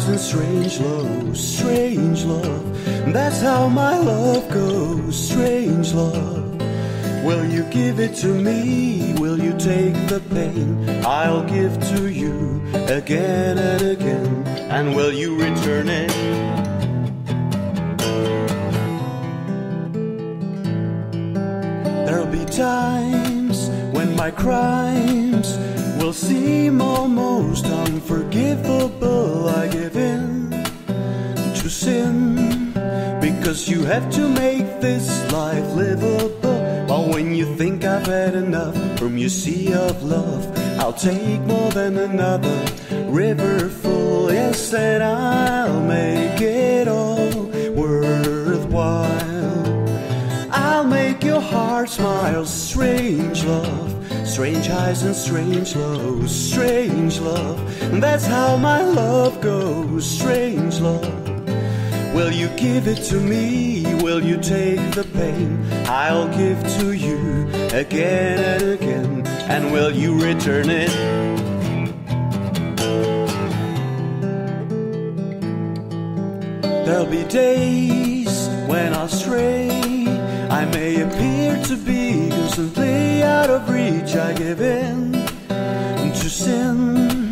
highs and strange lows, strange love. That's how my love goes, strange love. Will you give it to me? Will you take the pain I'll give to you again and again? And will you return it? There'll be times when my crimes will seem almost unforgivable. I in sin because you have to make this life livable. But when you think I've had enough from your sea of love, I'll take more than another river full. Yes, and I'll make it all worthwhile. I'll make your heart smile, strange love. Strange highs and strange lows, strange love. That's how my love goes, strange love. Will you give it to me? Will you take the pain I'll give to you again and again? And will you return it? There'll be days when I'll stray. I may appear to be constantly out of reach. I give in to sin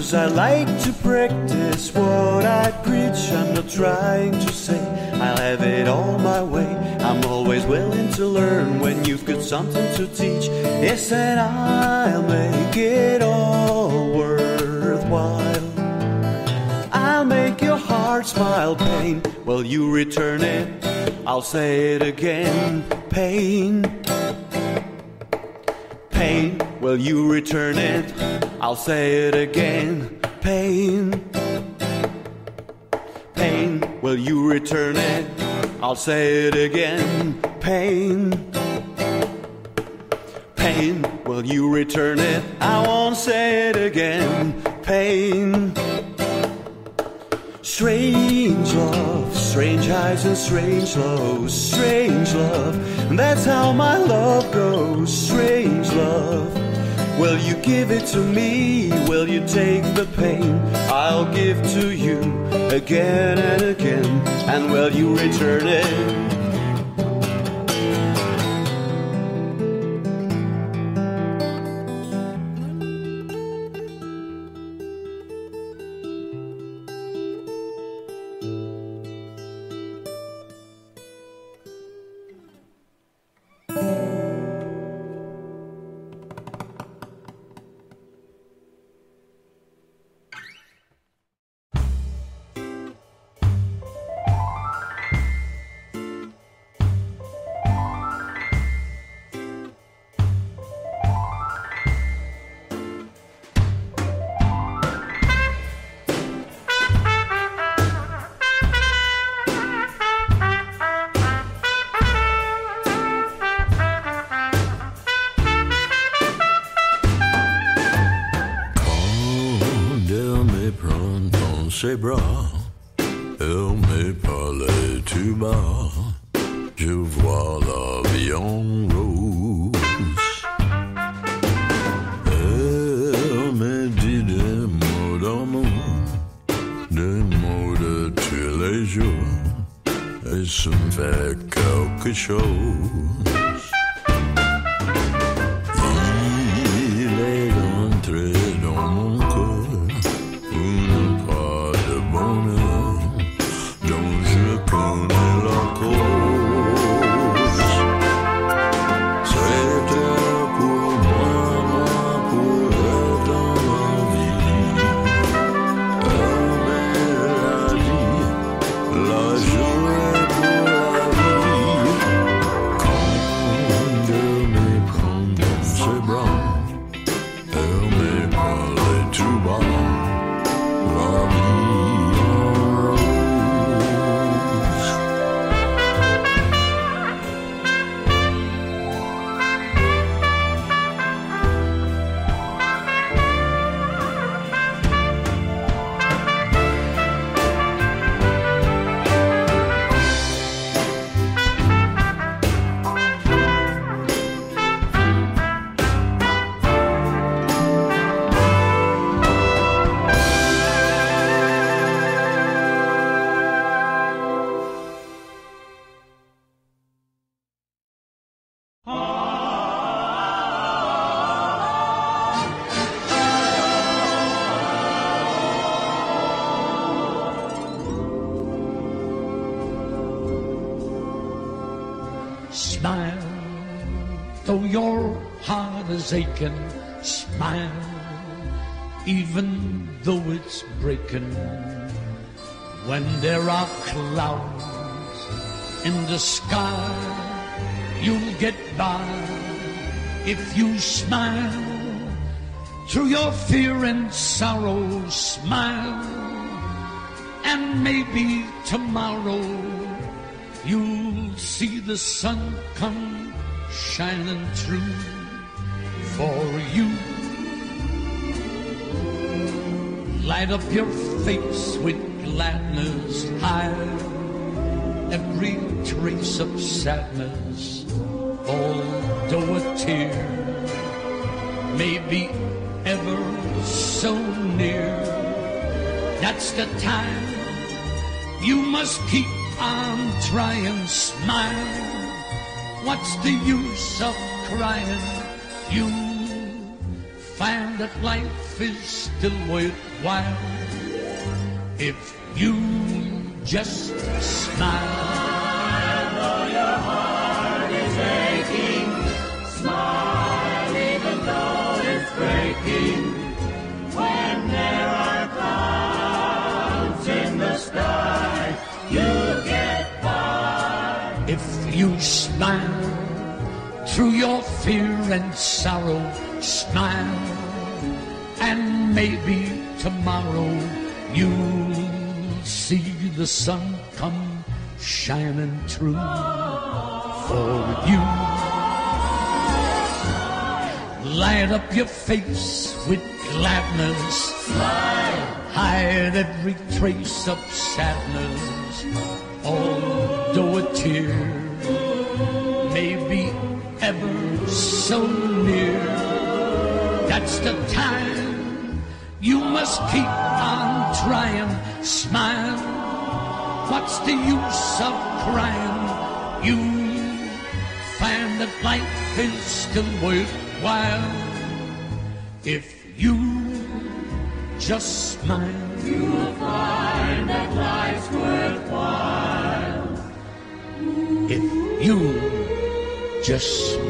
because I like to practice what I preach. I'm not trying to say I'll have it all my way. I'm always willing to learn when you've got something to teach. Yes, and I'll make it all worthwhile. I'll make your heart smile, pain. Will you return it? I'll say it again, pain. Pain, will you return it? I'll say it again, pain. Pain, will you return it? I'll say it again, pain. Pain, will you return it? I won't say it again, pain. Strange love, strange highs and strange lows, strange love. That's how my love goes, strange love. Will you give it to me? Will you take the pain I'll give to you again and again? And will you return it? Aching, smile. Even though it's breaking. When there are clouds in the sky, you'll get by if you smile. Through your fear and sorrow, smile. And maybe tomorrow you'll see the sun come shining through for you. Light up your face with gladness, hide every trace of sadness, although a tear may be ever so near. That's the time you must keep on trying, smile. What's the use of crying? You find that life is still worthwhile if you just smile. Though your heart is aching, smile even though it's breaking. When there are clouds in the sky, you get by. If you smile through your fear and sorrow, smile, and maybe tomorrow you'll see the sun come shining through for you. Light up your face with gladness. Hide every trace of sadness. Although a tear may be ever so near, that's the time you must keep on trying. Smile. What's the use of crying? You find that life is still worthwhile if you just smile. You'll find that life's worthwhile. If you just smile.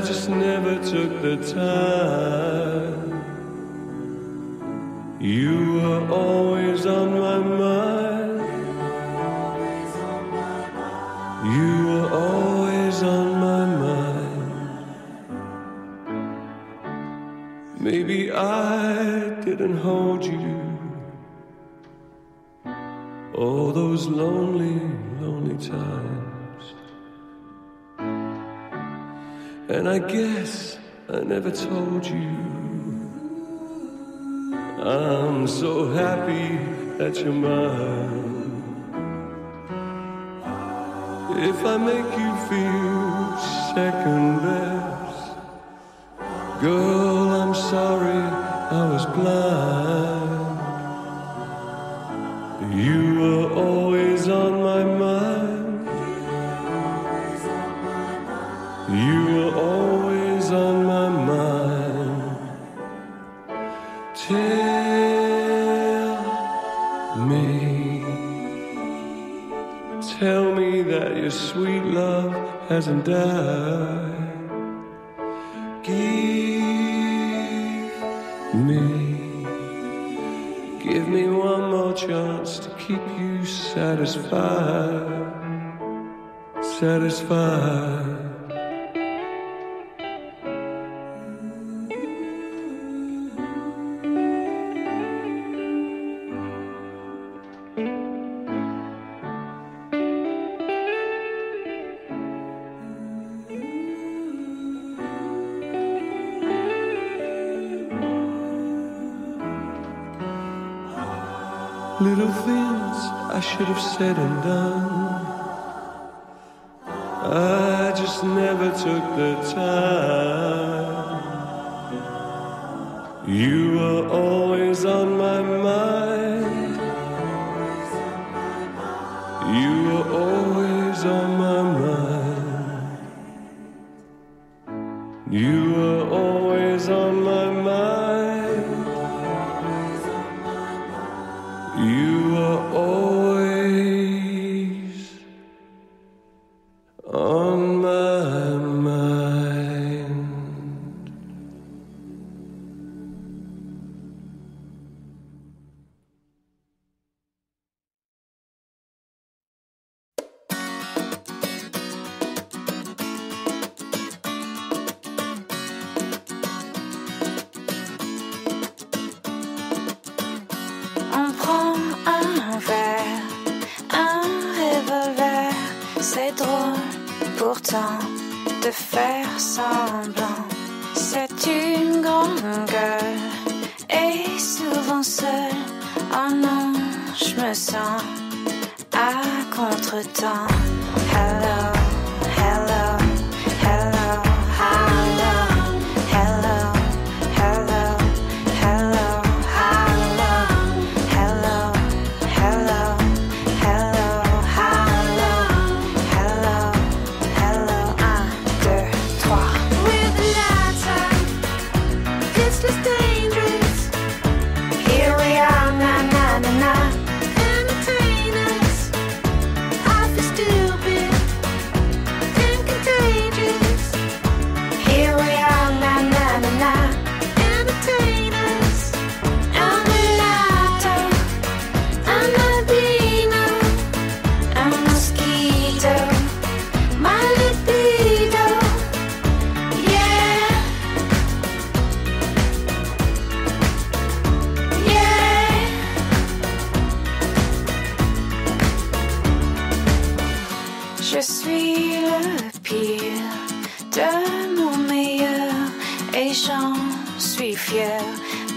just never took the time. You were always on my mind. You were always on my mind. Maybe I didn't hold you. All those lonely, lonely times. And I guess I never told you. I'm so happy that you're mine. If I make you feel second best, girl, I'm sorry I was blind. You were always You were always on my mind. Tell me, tell me that your sweet love hasn't died. Give me, give me one more chance to keep you satisfied, satisfied. said and done.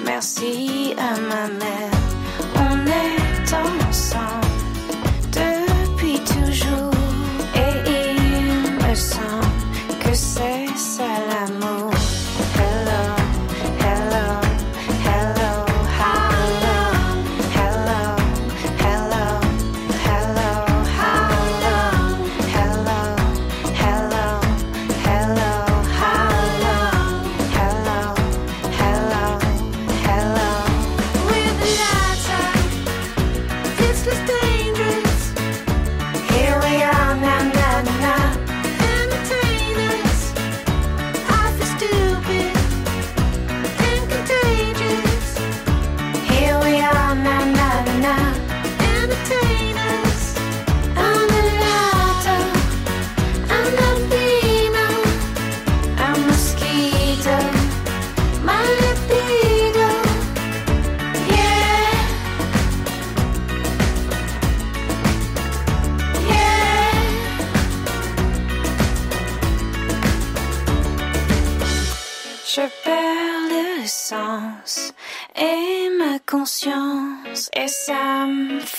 Merci à ma mère.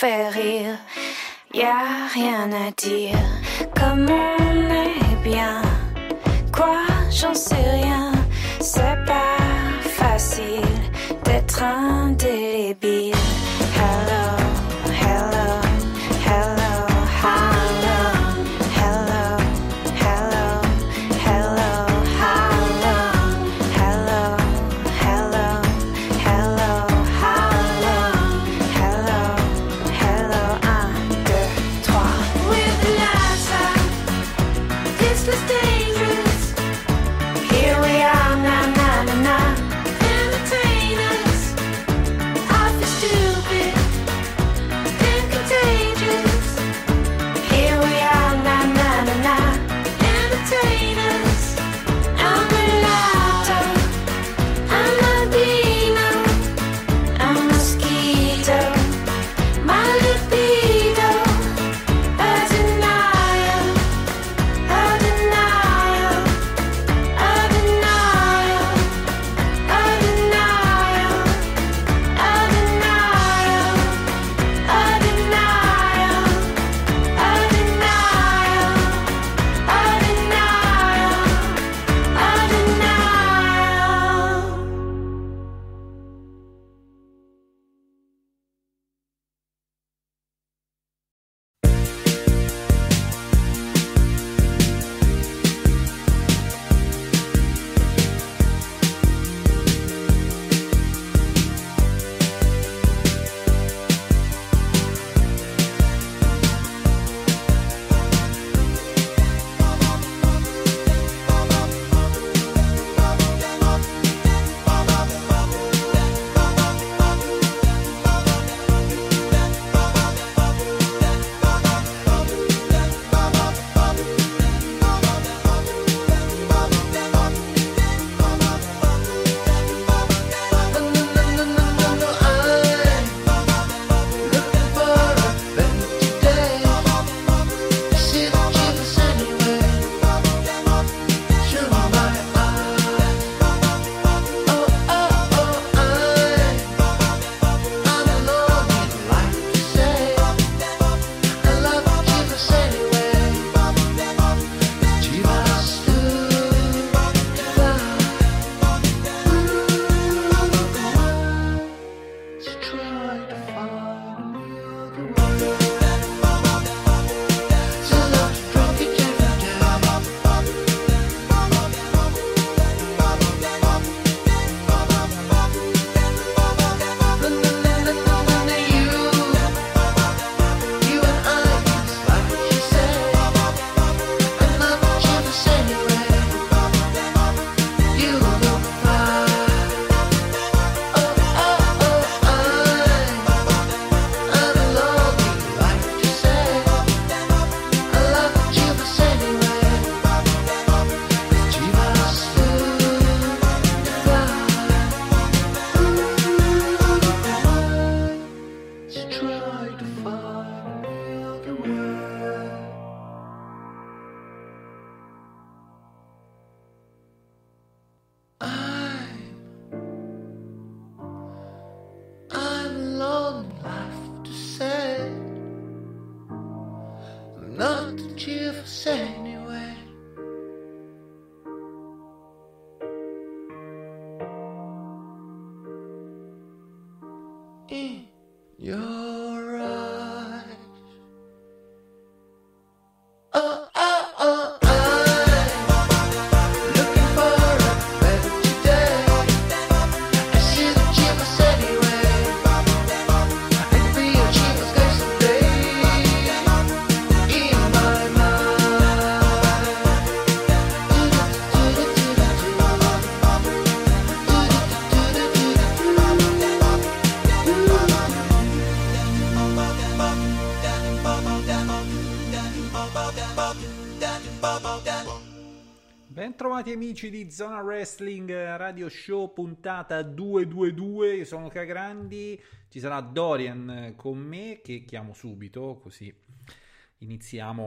fait rire. Y a rien à dire, comme on est bien. Quoi, j'en sais rien, c'est pas facile d'être un débile. not the cheer for Samuel. Amici di Zona Wrestling Radio Show puntata 222, io sono Cagrandi, ci sarà Dorian con me che chiamo subito così iniziamo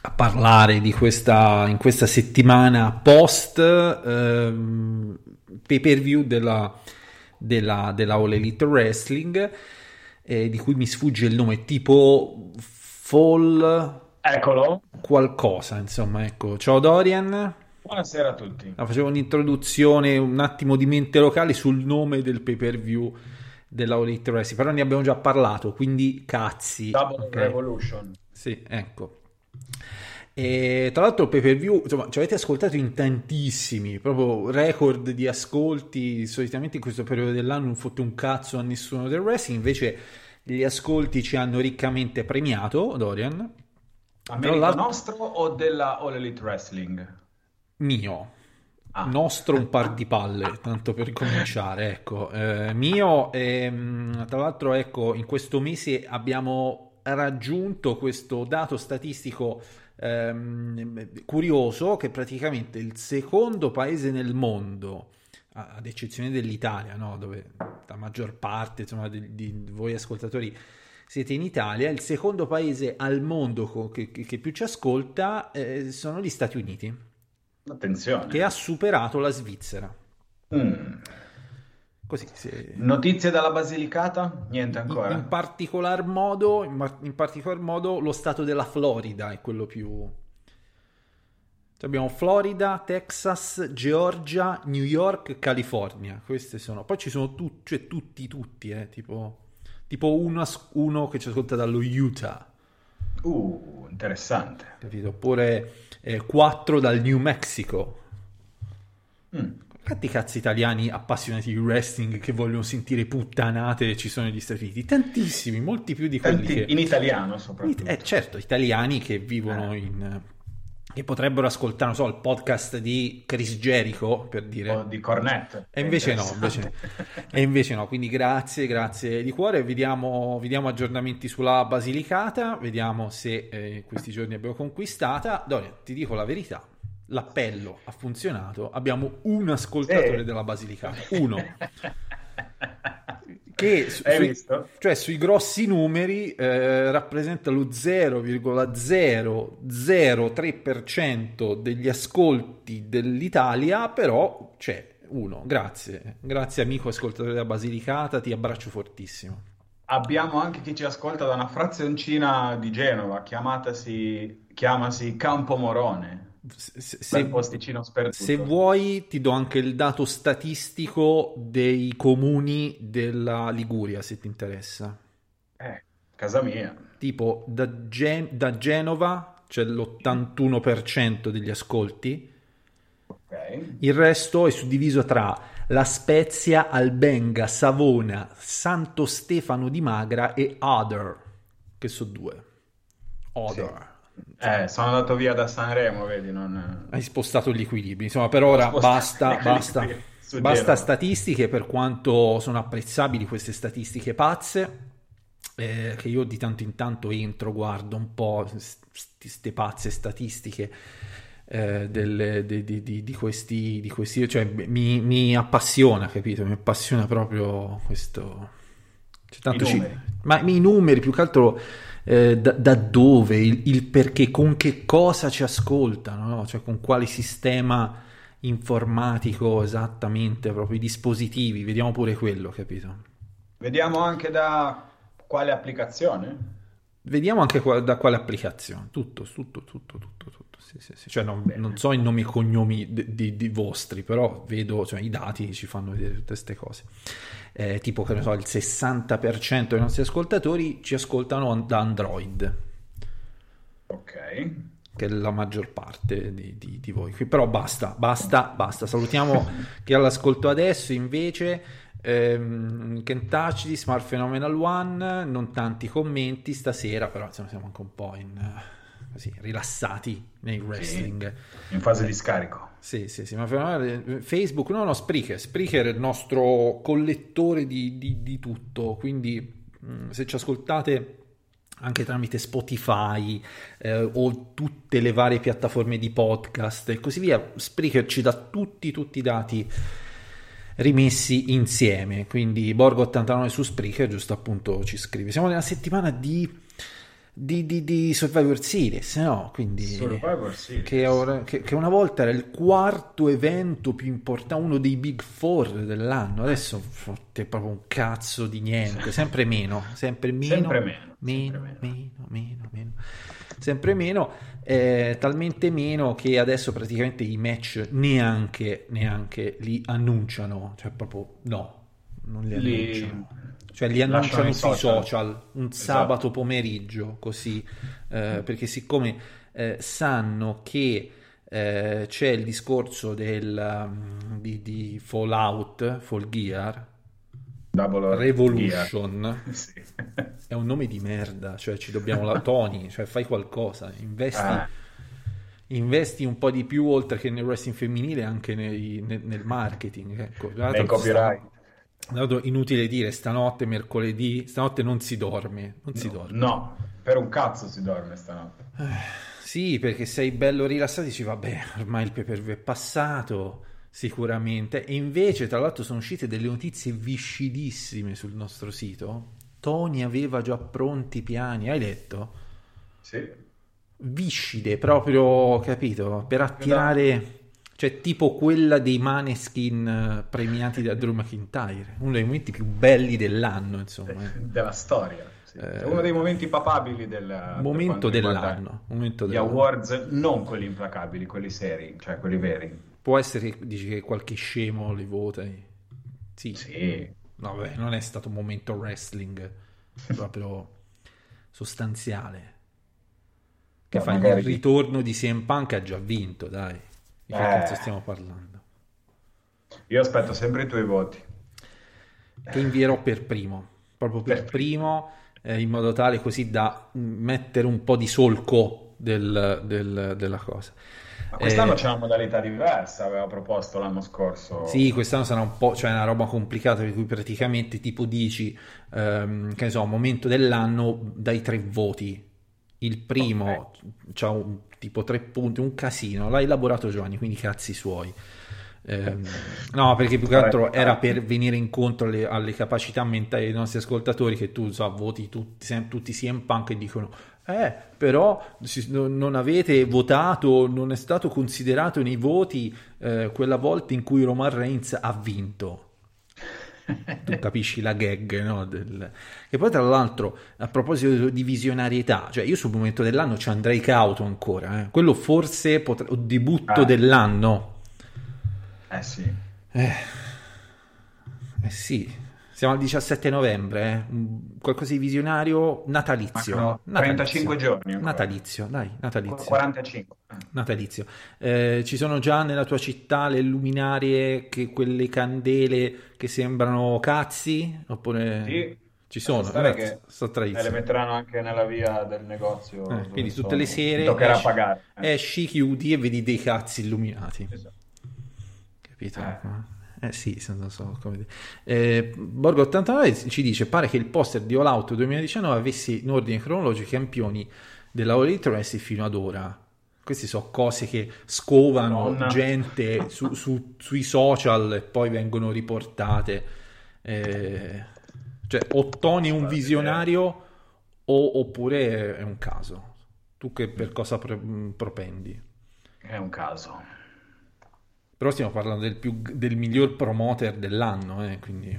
a parlare di questa, in questa settimana post ehm, pay per view della, della, della All Elite Wrestling eh, di cui mi sfugge il nome tipo Fall Eccolo. qualcosa insomma ecco ciao Dorian Buonasera a tutti. Facevo un'introduzione un attimo di mente locale sul nome del pay per view della All Elite Wrestling però ne abbiamo già parlato quindi cazzi Double ok? Revolution. Sì, ecco. E tra l'altro il pay per view, insomma, ci avete ascoltato in tantissimi, proprio record di ascolti. Solitamente in questo periodo dell'anno non fotte un cazzo a nessuno del wrestling, invece gli ascolti ci hanno riccamente premiato, Dorian. A merito nostro o della All Elite Wrestling? Mio. Ah. Nostro un par di palle, tanto per cominciare, ecco. Eh, mio, ehm, tra l'altro, ecco, in questo mese abbiamo raggiunto questo dato statistico ehm, curioso che praticamente il secondo paese nel mondo, ad eccezione dell'Italia, no? dove la maggior parte insomma, di, di voi ascoltatori siete in Italia, il secondo paese al mondo che- che più ci ascolta eh, sono gli Stati Uniti Attenzione. che ha superato la Svizzera. Mm. Così, se- Notizie dalla Basilicata? Niente in, ancora. in particolar modo, in, in particolar modo, lo stato della Florida è quello più. Cioè abbiamo Florida, Texas, Georgia, New York, California. Queste sono. Poi ci sono tu- cioè, tutti, tutti, eh, tipo, tipo uno, uno che ci ascolta dallo Utah, Uh, interessante. capito? Oppure eh, quattro dal New Mexico. Mm. Quanti cazzi italiani appassionati di wrestling che vogliono sentire puttanate ci sono negli Stati Uniti? Tantissimi, molti più di quelli Tanti- che... In italiano soprattutto. Eh, certo, italiani che vivono in... che potrebbero ascoltare, non so, il podcast di Chris Jericho, per dire... O di Cornet. E invece no, invece, e invece no, quindi grazie, grazie di cuore, vediamo, vediamo aggiornamenti sulla Basilicata, vediamo se eh, questi giorni abbiamo conquistata. Dorian, ti dico la verità, l'appello ha funzionato, abbiamo un ascoltatore Sì. della Basilicata, uno, che su- sui- cioè sui grossi numeri eh, rappresenta lo 0,003% degli ascolti dell'Italia, però c'è uno. Grazie, grazie amico ascoltatore della Basilicata, ti abbraccio fortissimo. Abbiamo anche chi ci ascolta da una frazioncina di Genova, chiamatasi, chiamasi Campo Morone. Se, se- vuoi ti do anche il dato statistico dei comuni della Liguria, se ti interessa. Eh, casa mia. Tipo da, Gen- da Genova c'è l'81% degli ascolti. Ok. Il resto è suddiviso tra La Spezia, Albenga, Savona, Santo Stefano di Magra e Other, che sono due. Other. Eh, sono andato via da Sanremo, vedi, non... Hai spostato gli equilibri, insomma, per ora basta, basta, basta statistiche, per quanto sono apprezzabili queste statistiche pazze, eh, che io di tanto in tanto entro, guardo un po' queste pazze statistiche eh, delle- di, di- di- questi, di questi, cioè mi, mi appassiona, capito? Mi appassiona proprio questo... C'è tanto I ci-. Ma i numeri più che altro eh, da, da dove, il, il perché, con che cosa ci ascoltano, no? Cioè con quale sistema informatico esattamente, proprio i dispositivi, vediamo pure quello, capito? Vediamo anche da quale applicazione? Vediamo anche qua- da quale applicazione. Tutto, tutto, tutto, tutto, tutto. Sì, sì, sì. Cioè, non, non so i nomi e cognomi di, di- di vostri, però vedo, cioè, i dati ci fanno vedere tutte queste cose. Eh, tipo, che ne so, il 60% dei nostri ascoltatori ci ascoltano da Android, Ok. che è la maggior parte di, di- di voi. Qui- Però basta, basta, basta. Salutiamo chi ha l'ascolto adesso, invece. Ehm, Kentucky di Smart Phenomenal One, non tanti commenti stasera, però insomma siamo anche un po' in, eh, così, rilassati nei wrestling. In fase di scarico. Sì, sì, sì, ma. Facebook, no, no, Spreaker, Spreaker è il nostro collettore di, di- di tutto, quindi mh, se ci ascoltate anche tramite Spotify eh, o tutte le varie piattaforme di podcast e così via, Spreaker ci dà tutti, tutti i dati rimessi insieme, quindi Borgo89 su Spreaker, giusto appunto ci scrive. Siamo nella settimana di di, di, di Survivor Series, no? Quindi, Survivor Series. Che, ora- che- che una volta era il quarto evento più importante, uno dei big four dell'anno, adesso fotte proprio un cazzo di niente, sempre meno, sempre meno, Sempre meno, meno, sempre meno, meno, meno, sempre meno, eh, talmente meno che adesso praticamente i match neanche, neanche li annunciano, cioè proprio no, non li Li- annunciano. Cioè li annunciano sui social. social un Esatto. sabato pomeriggio, così, eh, perché siccome eh, sanno che eh, c'è il discorso del, um, di, di Fallout, Fall Gear, Double Revolution, Gear. Sì. è un nome di merda, cioè ci dobbiamo la Tony, cioè fai qualcosa, investi, Ah. investi un po' di più oltre che nel wrestling femminile anche nei- nel, nel marketing. Ecco. Nei copyright. L'altro inutile dire, stanotte, mercoledì, stanotte non si dorme, non si dorme. No, per un cazzo si dorme stanotte. Sì, perché sei bello rilassato e dici, vabbè, ormai il pay è passato, sicuramente. E invece, tra l'altro, sono uscite delle notizie viscidissime sul nostro sito. Tony aveva già pronti i piani, hai letto? Sì. Viscide, proprio, capito? Per attirare... Cioè, tipo quella dei Maneskin eh, premiati da Drew McIntyre. Uno dei momenti più belli dell'anno, insomma. eh. Della storia. sì. Eh, È uno dei momenti papabili del Momento dell'anno. Momento Gli dell'anno. awards, non quelli implacabili, quelli seri, cioè quelli veri. Può essere che dici che qualche scemo li vota. Sì. Sì. No, vabbè, non è stato un momento wrestling proprio sostanziale. Che No, fa il magari- ritorno di CM Punk ha già vinto, dai. Di che Eh. cazzo stiamo parlando? Io aspetto sempre i tuoi voti. Che invierò per primo, proprio per Per primo, eh, in modo tale così da mettere un po' di solco del- del- della cosa. Ma quest'anno Eh, c'è una modalità diversa, aveva proposto l'anno scorso. Sì, quest'anno sarà un po', cioè una roba complicata per cui praticamente tipo dici, ehm, che ne so, momento dell'anno dai tre voti. Il primo c'ha un, tipo tre punti, un casino, l'ha elaborato Giovanni, quindi cazzi suoi. Ehm, no, perché più che altro era per venire incontro alle, alle capacità mentali dei nostri ascoltatori che tu so, voti tutti, sem- tutti CM Punk e dicono eh, però si- non non avete votato, non è stato considerato nei voti eh, quella volta in cui Roman Reigns ha vinto. Tu capisci la gag, no? Del... E poi, tra l'altro, a proposito di visionarietà, cioè io sul momento dell'anno ci andrei cauto ancora. eh. Quello forse potre... o debutto Ah. dell'anno. Eh sì. Eh, eh sì, siamo al 17 novembre, eh. Qualcosa di visionario natalizio. Mancano natalizio. 35 giorni ancora. Natalizio, dai, natalizio. 45. Eh. Natalizio. Eh, ci sono già nella tua città le luminarie, che, quelle candele che sembrano cazzi? Oppure Sì. ci sono? Stare Eh, che sto eh, tradizio. le metteranno anche nella via del negozio. Eh, quindi sono. tutte le sere toccherà esci, pagare. eh. esci, chiudi e vedi dei cazzi illuminati. Esatto. Capito? Eh. Sì, se non so come dire. Eh, Borgo 89 ci dice: Pare che il poster di All Out 2019 avesse in ordine cronologico i campioni della All Elite Wrestling fino ad ora. Queste sono cose che scovano Madonna. gente su- su- sui social e poi vengono riportate. Eh, cioè, o Tony è un visionario o- oppure è un caso. Tu che per cosa pro- propendi? È un caso. Però stiamo parlando del, più, del miglior promoter dell'anno, eh, quindi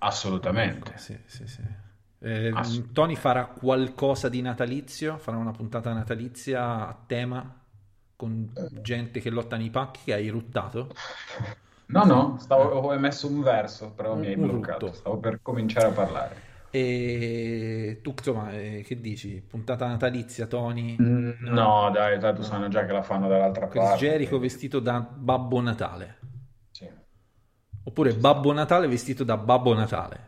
Assolutamente. sì, sì, sì. Eh, Tony farà qualcosa di natalizio? Farà una puntata natalizia a tema con gente che lotta nei pacchi che hai ruttato? No, no, stavo, ho messo un verso, però mi hai Un bloccato. rutto. Stavo per cominciare a parlare. E tu, insomma, eh, che dici? Puntata natalizia, Tony? Mm, No, dai, tanto sanno già che la fanno dall'altra Chris parte. Jericho vestito da Babbo Natale. Sì. Oppure Babbo Natale vestito da Babbo Natale.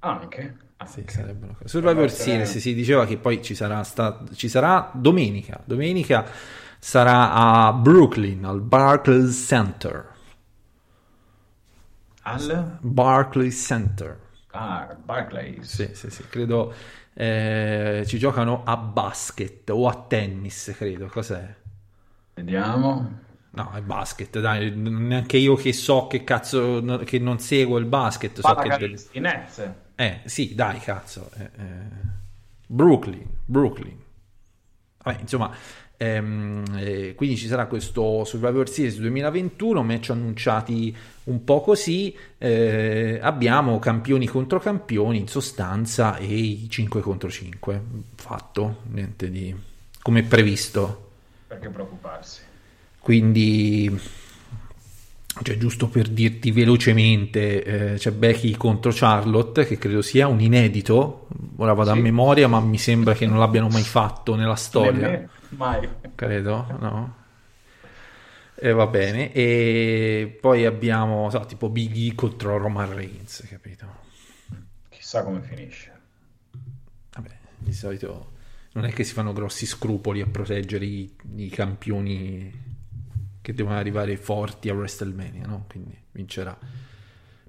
Anche. Sì, sarebbe una cosa. Survivor essere- Series si diceva che poi ci sarà, sta- ci sarà domenica. Domenica sarà a Brooklyn, al Barclays Center. Al? Barclays Center. Ah, Barclays. Sì, sì, sì, credo eh, ci giocano a basket o a tennis, credo. Cos'è? Vediamo. No, è basket, dai, neanche io che so che cazzo, che non seguo il basket, so che... Pallacanestro, Nets. Eh, sì, dai, cazzo. eh, eh. Brooklyn, Brooklyn. Vabbè, insomma, ehm, eh, quindi ci sarà questo Survivor Series 2021, match annunciati un po' così. eh, abbiamo campioni contro campioni, in sostanza, e i 5 contro 5. Fatto, niente di... come previsto. Perché preoccuparsi? Quindi, cioè, giusto per dirti velocemente, eh, c'è Becky contro Charlotte, che credo sia un inedito. Ora vado a Sì. memoria, ma mi sembra che non l'abbiano mai fatto nella storia. Nemmeno- Mai. Credo, no? E va bene. E poi abbiamo, so, tipo Big E contro Roman Reigns, capito? Chissà come finisce. Vabbè, di solito non è che si fanno grossi scrupoli a proteggere i, i campioni che devono arrivare forti a WrestleMania, no? Quindi vincerà.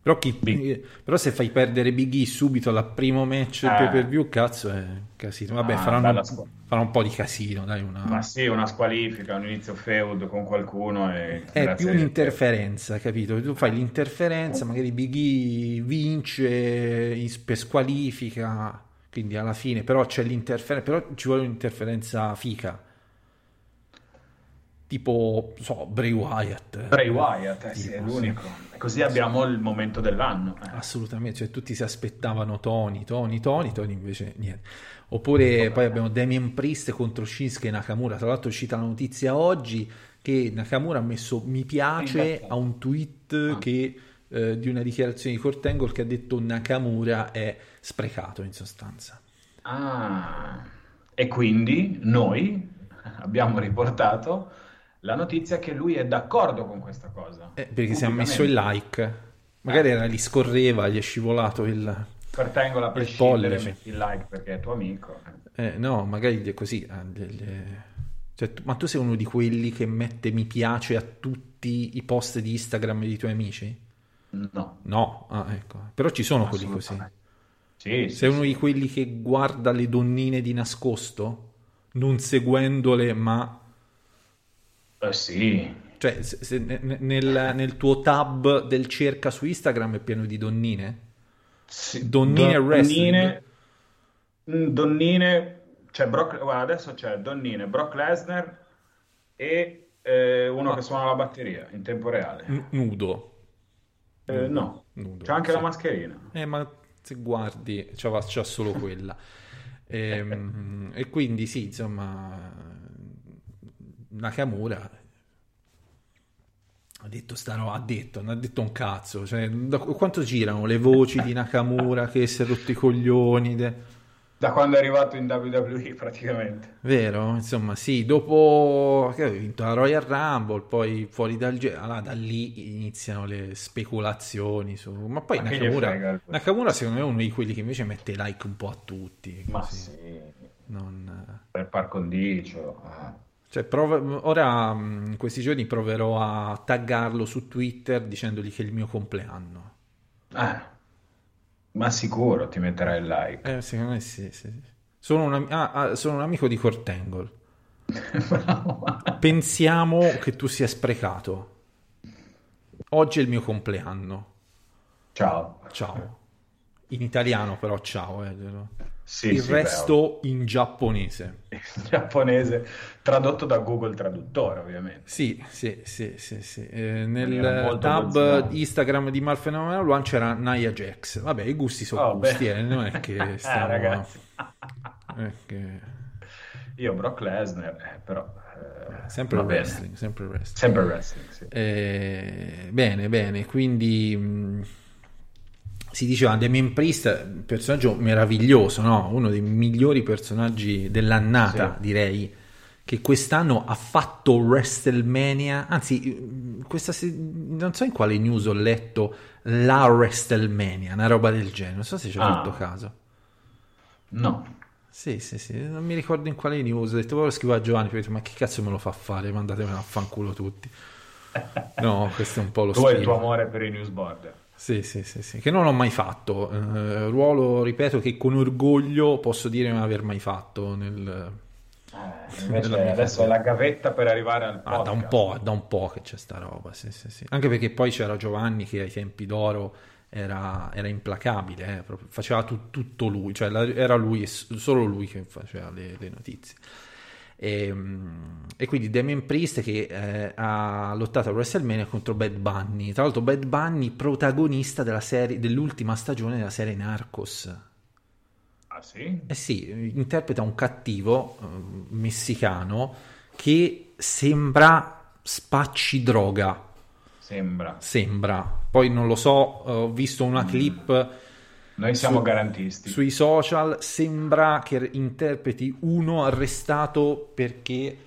Però, chi- eh, però se fai perdere Big E subito al primo match Eh. pay per view, cazzo, è casino. Vabbè, Ah, faranno, squa- faranno un po' di casino, dai, una... Ma sì, una squalifica, un inizio feud con qualcuno e... È grazie più un'interferenza, capito? Tu fai l'interferenza, magari Big E vince in- per squalifica, quindi alla fine, però c'è l'interferenza, però ci vuole un'interferenza fica. Tipo, so, Bray Wyatt. Bray Wyatt, eh, sì, Tipo, è sì. l'unico. E così abbiamo il momento dell'anno. eh. Assolutamente, cioè tutti si aspettavano Tony, Tony, Tony, Tony invece niente. Oppure poi abbiamo Damien Priest contro Shinsuke Nakamura. Tra l'altro è uscita la notizia oggi che Nakamura ha messo mi piace a un tweet che, eh, di una dichiarazione di Kurt Angle che ha detto Nakamura è sprecato in sostanza. Ah, e quindi noi abbiamo riportato la notizia che lui è d'accordo con questa cosa. Eh, perché si è messo il like. Magari era lì scorreva, gli è scivolato il... Per Tangle a il prescindere pollice. metti il like perché è tuo amico. Eh, no, magari gli è così. eh, gli- gli- cioè, tu- ma tu sei uno di quelli che mette mi piace a tutti i post di Instagram dei tuoi amici? No. No, ah, ecco. Però ci sono quelli così. Sì, Sei uno di quelli che guarda le donnine di nascosto, non seguendole, ma... Eh sì. Cioè, se- se ne- ne- nel, nel tuo tab del cerca su Instagram è pieno di donnine? Sì, Donnine e wrestling? Donnine, mm, Donnine, c'è Brock, guarda, adesso c'è Donnine, Brock Lesnar e eh, uno che suona la batteria in tempo reale. N- nudo. Eh, no, Nudo, c'è anche sì. la mascherina. Eh, ma se guardi, c'ha, c'ha solo quella. Ehm, e quindi sì, insomma, Nakamura ha detto sta ha detto, non ha detto un cazzo. Cioè, da- quanto girano le voci di Nakamura che si è rotto i coglioni? de- Da quando è arrivato in WWE praticamente. Vero? Insomma, sì, dopo che ha vinto la Royal Rumble, poi fuori dal allora, da lì iniziano le speculazioni su... Ma poi Ma Nakamura, frega? Nakamura secondo me è uno di quelli che invece mette like un po' a tutti. Ma così. sì, Non... per par condicio. ah. Cioè, prov- ora mh, in questi giorni proverò a taggarlo su Twitter dicendogli che è il mio compleanno. Eh, ma sicuro ti metterai il like. Eh, secondo me sì, sì. Sono un, ami- ah, ah, sono un amico di Cortangle. Pensiamo che tu sia sprecato. Oggi è il mio compleanno. Ciao. Ciao. In italiano però ciao, eh. Sì, il sì, resto in giapponese. beh, in giapponese tradotto da Google Traduttore, ovviamente. Sì, sì, sì, sì, sì. Eh, nel tab. Instagram di Malfenomeno One c'era Nia Jax. Vabbè, i gusti sono Oh, gusti, beh. eh, non è che Eh, stiamo... ragazzi. eh, che- Io Brock Lesnar, eh, però... eh, Sempre wrestling, sempre wrestling. Sempre wrestling, sì. Eh, bene, bene, quindi mh, si diceva Damien Priest, personaggio meraviglioso, no? uno dei migliori personaggi dell'annata, Sì. direi, che quest'anno ha fatto WrestleMania, anzi, questa non so in quale news ho letto la WrestleMania, una roba del genere, non so se ci ho Ah. fatto caso. No. Sì, sì, sì, non mi ricordo in quale news, ho detto proprio scrivo a Giovanni, ho detto, ma che cazzo me lo fa fare, mandatemelo a fanculo tutti. No, questo è un po' lo Tu hai il tuo amore per i newsboard. Sì, sì, sì, sì, che non ho mai fatto. Eh, ruolo, ripeto, che con orgoglio posso dire non aver mai fatto nel... Eh, invece adesso è la gavetta per arrivare al Ah, da un podcast. po', da un po' che c'è sta roba, sì, sì, sì. Anche perché poi c'era Giovanni che ai tempi d'oro era, era implacabile, eh, faceva tu- tutto lui, cioè la- era lui, e solo lui che faceva le, le notizie. E, mm, e quindi Damien Priest che eh, ha lottato a WrestleMania contro Bad Bunny. Tra l'altro, Bad Bunny, protagonista della serie, dell'ultima stagione della serie Narcos. Ah sì? Eh sì, interpreta un cattivo eh, messicano che sembra spacci droga. Sembra. Sembra. Poi non lo so, ho visto una clip Noi siamo su- garantisti. sui social, sembra che interpreti uno arrestato perché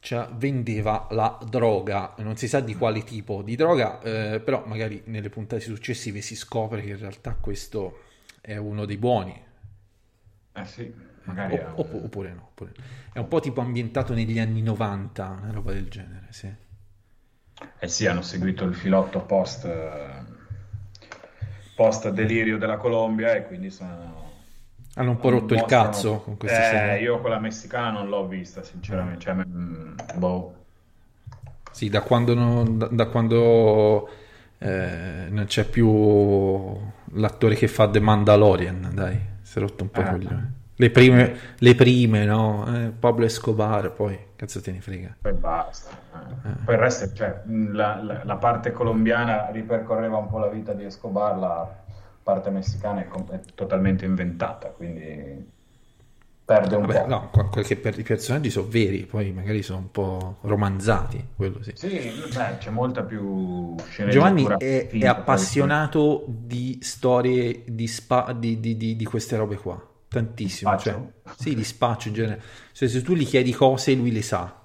cioè, vendeva la droga, non si sa di quale tipo di droga, eh, però magari nelle puntate successive si scopre che in realtà questo è uno dei buoni. Eh sì, magari... O- opp- oppure no, oppure no. È un po' tipo ambientato negli anni 90, una roba del genere, sì. Eh sì, hanno seguito il filotto post, eh, post delirio della Colombia e quindi sono... Hanno un po' rotto il mostrano- cazzo con questa Eh, serie. io quella messicana non l'ho vista, sinceramente. Cioè, mm, boh. Sì, da quando, non- da, da quando eh, non c'è più l'attore che fa The Mandalorian, dai, si è rotto un po' il coglione. Le prime, le prime, no? Eh, Pablo Escobar, poi, cazzo te ne frega. Poi basta. eh. Poi il resto, cioè, la, la- la parte colombiana ripercorreva un po' la vita di Escobar, la parte messicana è, com- è totalmente inventata, quindi perde un Vabbè, po'. no, qua- perché per i personaggi sono veri, poi magari sono un po' romanzati, quello sì. Sì, beh, c'è molta più Giovanni è, finta, è appassionato di storie di, spa- di, di- di- di queste robe qua, tantissimo. Spaccio? Cioè, sì, di spaccio in genere. Cioè, se tu gli chiedi cose, lui le sa.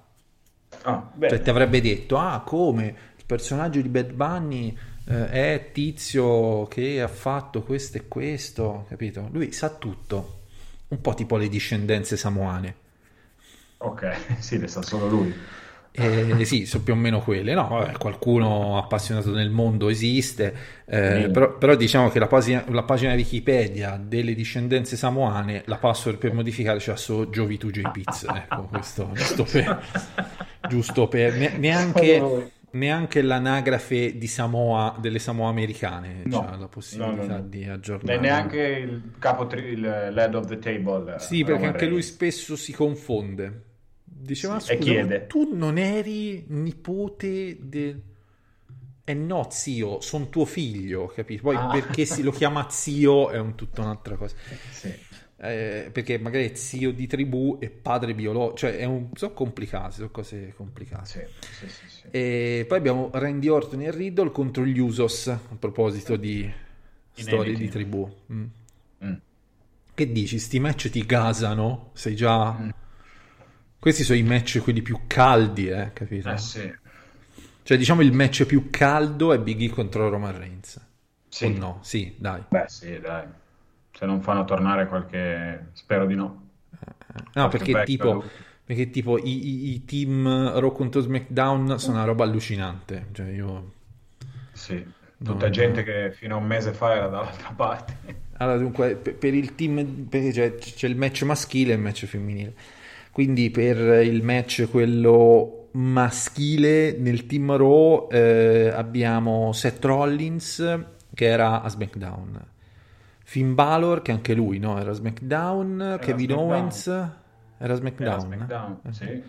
Ah, Cioè, ti avrebbe detto, ah, come il personaggio di Bad Bunny eh, è tizio che ha fatto questo e questo, capito? Lui sa tutto, un po' tipo le discendenze samoane. ok, sì, le sa solo lui. Eh, sì, sono più o meno quelle. No, vabbè, qualcuno appassionato nel mondo esiste, eh, Sì. però, però diciamo che la pagina, la pagina Wikipedia delle discendenze samoane, la password per modificare c'ha solo Jovi2 JPiz. Ecco, questo giusto per, giusto per ne- neanche, neanche l'anagrafe di Samoa, delle Samoa americane No, c'ha la possibilità no, no, di E aggiornare. neanche il capo, tri- il lead of the table. eh, Sì, perché Roman anche lui spesso si confonde. Diceva, Sì, scusa, tu non eri nipote del... Eh no, zio, sono tuo figlio, capito? Poi Ah. perché si lo chiama zio è un, tutta un'altra cosa. Sì. Eh, perché magari è zio di tribù e padre biologico, cioè è un... sono complicati, sono cose complicate. Sì, sì, sì, sì. E poi abbiamo Randy Orton e Riddle contro gli Usos, a proposito di storie di tribù. Mm. Mm. Che dici? Sti match ti gasano? Sei già... Mm. Questi sono i match quelli più caldi, eh, capito? Eh sì. Cioè, diciamo il match più caldo è Big E contro Roman Reigns. Sì. O no? Sì, dai. Beh, sì, dai. Se non fanno tornare qualche... Spero di no. No, Qualche perché tipo, perché tipo i, i- i team Raw contro SmackDown sono una roba allucinante. Cioè, io... Sì. Tutta No, gente no. che fino a un mese fa era dall'altra parte. Allora, dunque, per, per il team, perché c'è, c'è il match maschile e il match femminile. Quindi per il match quello maschile nel team Raw eh, abbiamo Seth Rollins che era a SmackDown, Finn Balor, che anche lui, no? Era SmackDown, Kevin SmackDown. Owens, era Era SmackDown. SmackDown, eh? sì.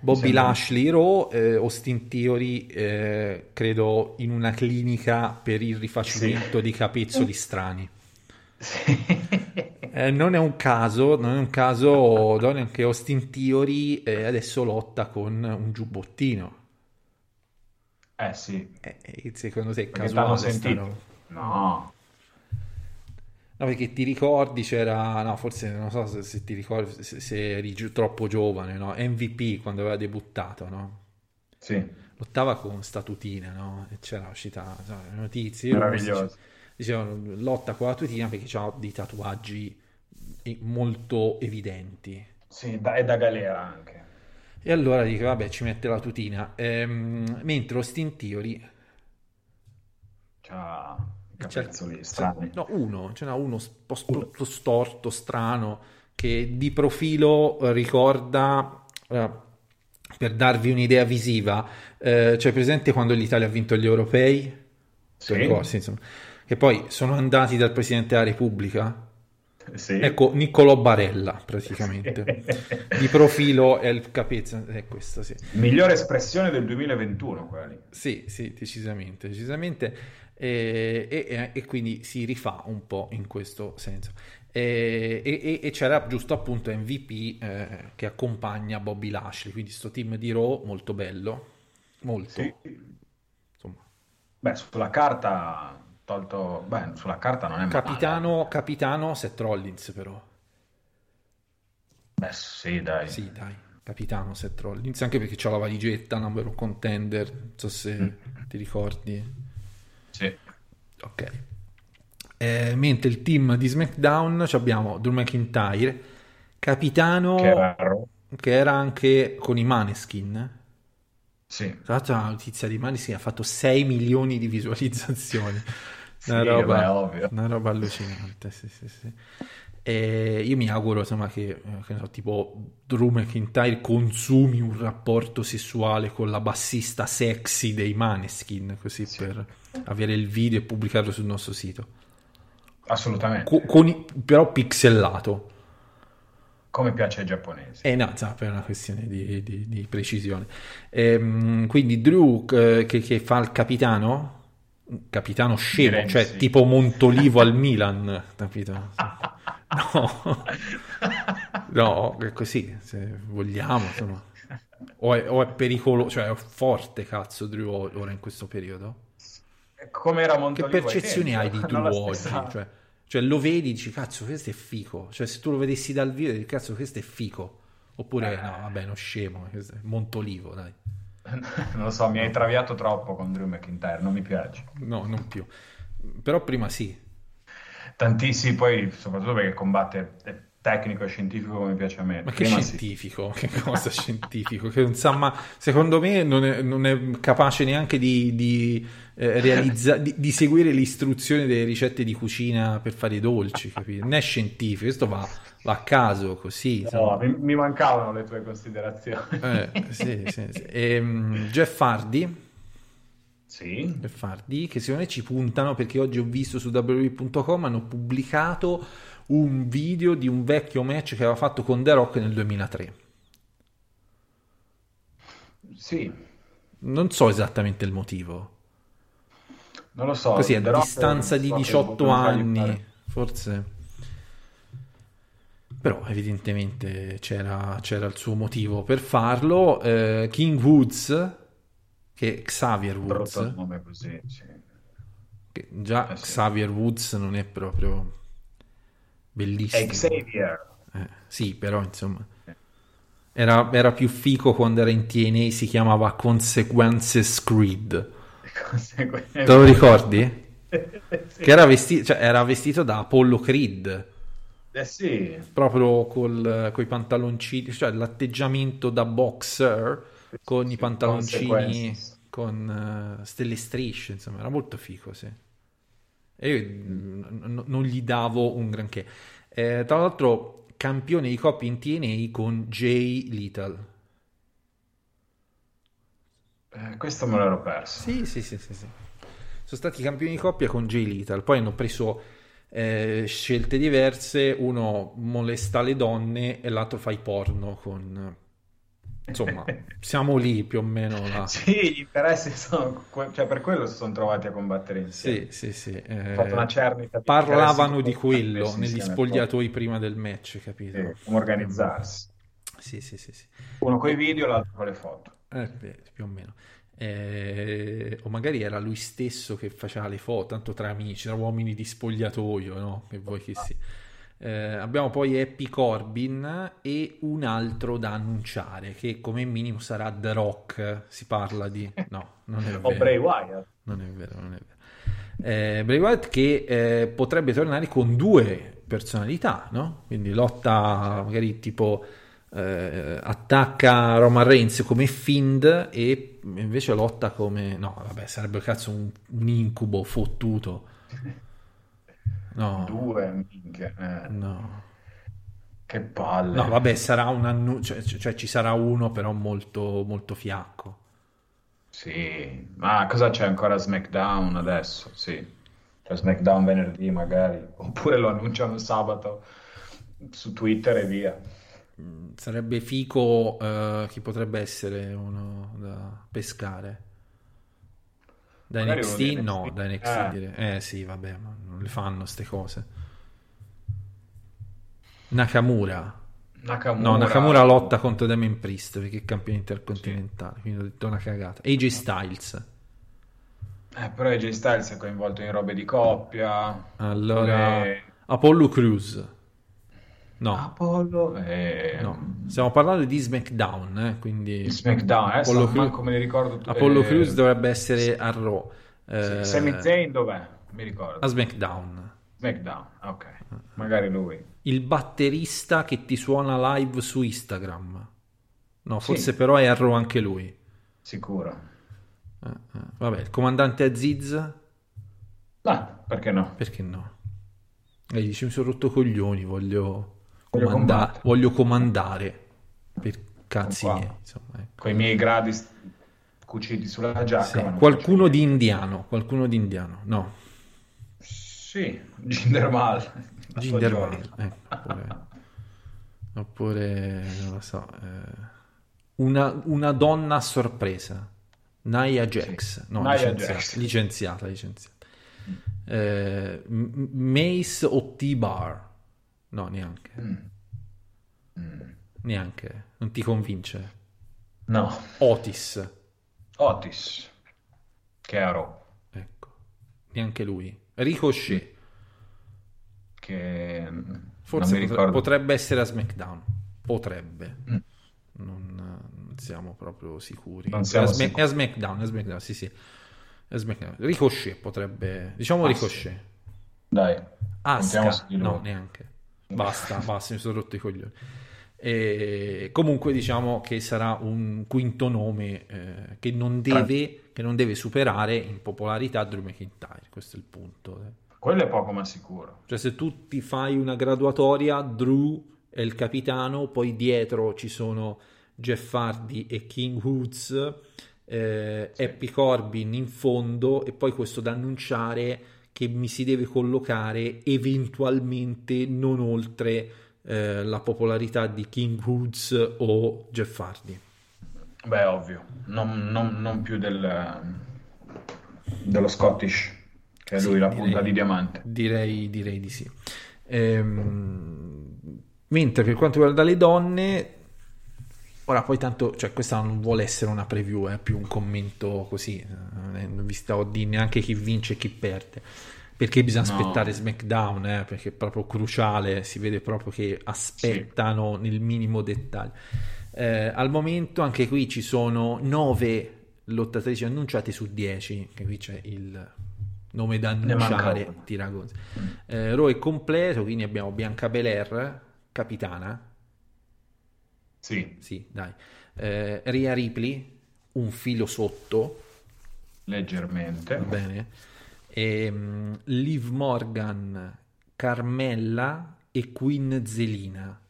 Bobby Lashley Raw, eh, Austin Theory, eh, credo in una clinica per il rifacimento di capezzoli strani. Eh, non è un caso, non è un caso, è che Austin Theory eh, adesso lotta con un giubbottino. Eh sì, Eh, eh, secondo te è casuale sentito. No, No, perché ti ricordi c'era, no, forse non so se, se ti ricordi, se, se eri giù troppo giovane, no? MVP quando aveva debuttato, no? sì, Lottava con sta tutina, no? E c'era uscita so, le notizie. meraviglioso. Dicevano lotta con la tutina perché ha dei tatuaggi eh, molto evidenti. Sì, da- è da galera anche. E allora dico, vabbè, ci mette la tutina. Ehm, mentre Austin Theory C'ha capezzoli strani. No, uno, ce n'è uno un po' sto- storto, strano, che di profilo eh, ricorda, eh, per darvi un'idea visiva, eh, c'è presente quando l'Italia ha vinto gli europei? Sì. Ricordi, insomma, che poi sono andati dal Presidente della Repubblica? Sì. Ecco, Niccolò Barella, praticamente. Di profilo è il capezzo, è questo, sì. Migliore espressione del 2021 quella lì. Sì, sì, decisamente, decisamente. E, e- e quindi si rifà un po' in questo senso. E, e- c'era giusto appunto MVP eh, che accompagna Bobby Lashley, quindi sto team di Raw molto bello, molto. Sì. Beh, sulla carta tolto... Beh, sulla carta non è male. capitano, capitano Seth Rollins però. Beh, sì, dai. Sì, dai, capitano Seth Rollins, anche perché c'ha la valigetta, number one contender, non so se ti ricordi. Sì. Ok. Eh, mentre il team di SmackDown abbiamo Drew McIntyre, capitano Che era Raw. che era anche con i Maneskin. Sì. Tra l'altro la notizia di Maneskin ha fatto 6 milioni di visualizzazioni. Sì, Una roba, una roba allucinante, sì, sì, sì. E io mi auguro insomma che, eh, che so, tipo Drew McIntyre consumi un rapporto sessuale con la bassista sexy dei Maneskin, così per avere il video e pubblicarlo sul nostro sito. Assolutamente. Co- con i- però pixelato. Come piace ai giapponesi. Eh no, insomma, per una questione di, di- di precisione. Ehm, quindi Drew eh, che, che fa il capitano, capitano scemo, Direi di cioè sì. tipo Montolivo al Milan, capito? No, no, è così, se vogliamo, insomma. O è, o è pericoloso, cioè è forte cazzo Drew ora in questo periodo? Come era Che Montolivo ai percezioni hai di Drew oggi? Cioè, cioè, lo vedi e dici, cazzo, questo è fico. Cioè, se tu lo vedessi dal video, dici, cazzo, questo è fico. Oppure, Eh. no, vabbè, no scemo, è Montolivo, dai. Non lo so, mi hai traviato troppo con Drew McIntyre, non mi piace. No, non più. Però prima sì. Tantissimi, poi soprattutto perché combatte è tecnico e scientifico come piace a me. Ma che Prima sì. scientifico? Che cosa scientifico? Che non sa, ma secondo me non è, non è capace neanche di, di, eh, realizza- di, di seguire le istruzioni delle ricette di cucina per fare i dolci, capito? Non è scientifico, questo va, va a caso così. No, mi, mi mancavano le tue considerazioni. Eh, sì, sì, sì. Ehm, Jeff Hardy, Sì, Jeff Hardy, che secondo me ci puntano perché oggi ho visto su WWE.com hanno pubblicato un video di un vecchio match che aveva fatto con The Rock nel 2003. sì, Non so esattamente il motivo. Non lo so. Così a distanza di so che 18 potrei fargli anni, forse. Però evidentemente c'era, c'era il suo motivo per farlo. Eh, King Woods, che Xavier Woods, Brutto nome così, sì. che già Eh sì. Xavier Woods non è proprio bellissimo. Xavier. Eh, sì, però insomma era, era più fico quando era in TNA, si chiamava Consequences Creed. Te lo ricordi? Che era vestito, cioè, era vestito da Apollo Creed, Eh sì, proprio con i pantaloncini, cioè l'atteggiamento da boxer con i pantaloncini con eh, stelle strisce, insomma, era molto fico, sì. E io n- non gli davo un granché. Eh, tra l'altro, campione di coppia in TNA con Jay Little. Eh, questo me l'ero perso. Sì, sì, sì, sì, sì. Sono stati campioni di coppia con Jay Little. Poi hanno preso eh, scelte diverse, uno molesta le donne e l'altro fa i porno con... Insomma, siamo lì più o meno là. Sì, gli interessi sono... cioè per quello si sono trovati a combattere insieme. Sì, sì, sì. Hanno fatto una eh, cernita parlavano di quello negli spogliatoi prima del match, capito? Sì, come organizzarsi. Sì, sì, sì, sì. Uno con i video, l'altro con le foto. Eh, beh, più o meno. Eh, o magari era lui stesso che faceva le foto, tanto tra amici, tra uomini di spogliatoio, no? Che vuoi che sia. Eh, abbiamo poi Happy Corbin e un altro da annunciare che come minimo sarà The Rock. Si parla di no, non è O vero. Bray Wyatt. Non è vero, non è vero. Eh, Bray Wyatt che eh, potrebbe tornare con due personalità, no? Quindi lotta magari tipo eh, attacca Roman Reigns come Fiend e invece lotta come no, vabbè, sarebbe cazzo un, un incubo fottuto. No, Due, minchia. eh. no. Che palle. No, vabbè, sarà un annu- cioè, cioè ci sarà uno però molto molto fiacco. Sì, ma cosa c'è ancora SmackDown adesso? Sì, c'è SmackDown venerdì magari, oppure lo annunciano sabato su Twitter e via. Sarebbe fico eh, chi potrebbe essere uno da pescare. Da Magari NXT? No, da NXT Eh. direi. Eh sì, vabbè, ma non le fanno ste cose. Nakamura. Nakamura. No, Nakamura lotta contro Damien Priest perché è campione intercontinentale, quindi ho detto una cagata. AJ Styles. Eh, però AJ Styles è coinvolto in robe di coppia. Allora, Pure Apollo Crews. No, Apollo e... no, stiamo parlando di SmackDown, eh, quindi Di SmackDown, adesso Apollo, Crews- manco me li ricordo tu- Apollo eh, Crews dovrebbe essere a Raw. Eh, Sami Zayn dov'è? Mi ricordo. a SmackDown. SmackDown, ok. Magari lui. Il batterista che ti suona live su Instagram. No, Sì. forse però è a Raw anche lui. Sicuro. Eh, eh. Vabbè, il comandante Aziz? Ah, perché no? Perché no? E dice mi sono rotto coglioni, voglio, Voglio comanda- voglio comandare. Per cazzi miei, insomma, ecco. Con i miei gradi st- cuciti sulla giacca. Sì, Qualcuno di indiano, qualcuno di indiano. No. Sì, gioia. Mahal, ecco, oppure, oppure, non lo so, eh, una, una donna a sorpresa, Nia Jax, no, Nia licenziata, Jax. licenziata, licenziata. Eh, Mace o T-Bar? No, neanche, Mm. neanche, non ti convince. No, Otis, Otis. Raw. ecco, neanche lui. Ricochet, Che mm, forse non mi potre- ricordo. potrebbe essere a SmackDown, potrebbe. Mm. non, non siamo proprio sicuri. Non siamo è, a Smack- sicuri. è a SmackDown, è a SmackDown, sì, sì. È a SmackDown. Ricochet potrebbe, diciamo Ah, Ricochet. Dai, lui. no, neanche. Basta, basta, mi sono rotto i coglioni. E comunque diciamo che sarà un quinto nome eh, che, non deve, che non deve superare in popolarità Drew McIntyre, questo è il punto. eh. Quello è poco ma sicuro. Cioè se tu ti fai una graduatoria, Drew è il capitano, poi dietro ci sono Jeff Hardy e King Woods, eh, Happy Corbin in fondo e poi questo da annunciare che mi si deve collocare eventualmente non oltre eh, la popolarità di King Woods o Jeff Hardy. Beh, ovvio. Non, non- non più del, dello Scottish, che è Sì, lui la direi- punta di diamante. Direi, direi di sì. Ehm, mentre per quanto riguarda le donne, ora poi tanto, cioè questa non vuole essere una preview, è più un commento così, eh, non vi stavo a dire neanche chi vince e chi perde. Perché bisogna No. aspettare SmackDown, eh, perché è proprio cruciale, si vede proprio che aspettano nel minimo dettaglio. Eh, al momento anche qui ci sono nove lottatrici annunciate su 10, che qui c'è il nome da annunciare, uno. Tiragonzi. Eh, è completo, quindi abbiamo Bianca Belair, capitana, Sì, sì, dai. Eh, Rhea Ripley, un filo sotto, leggermente. va bene. Ehm, Liv Morgan, Carmella e Queen Zelina.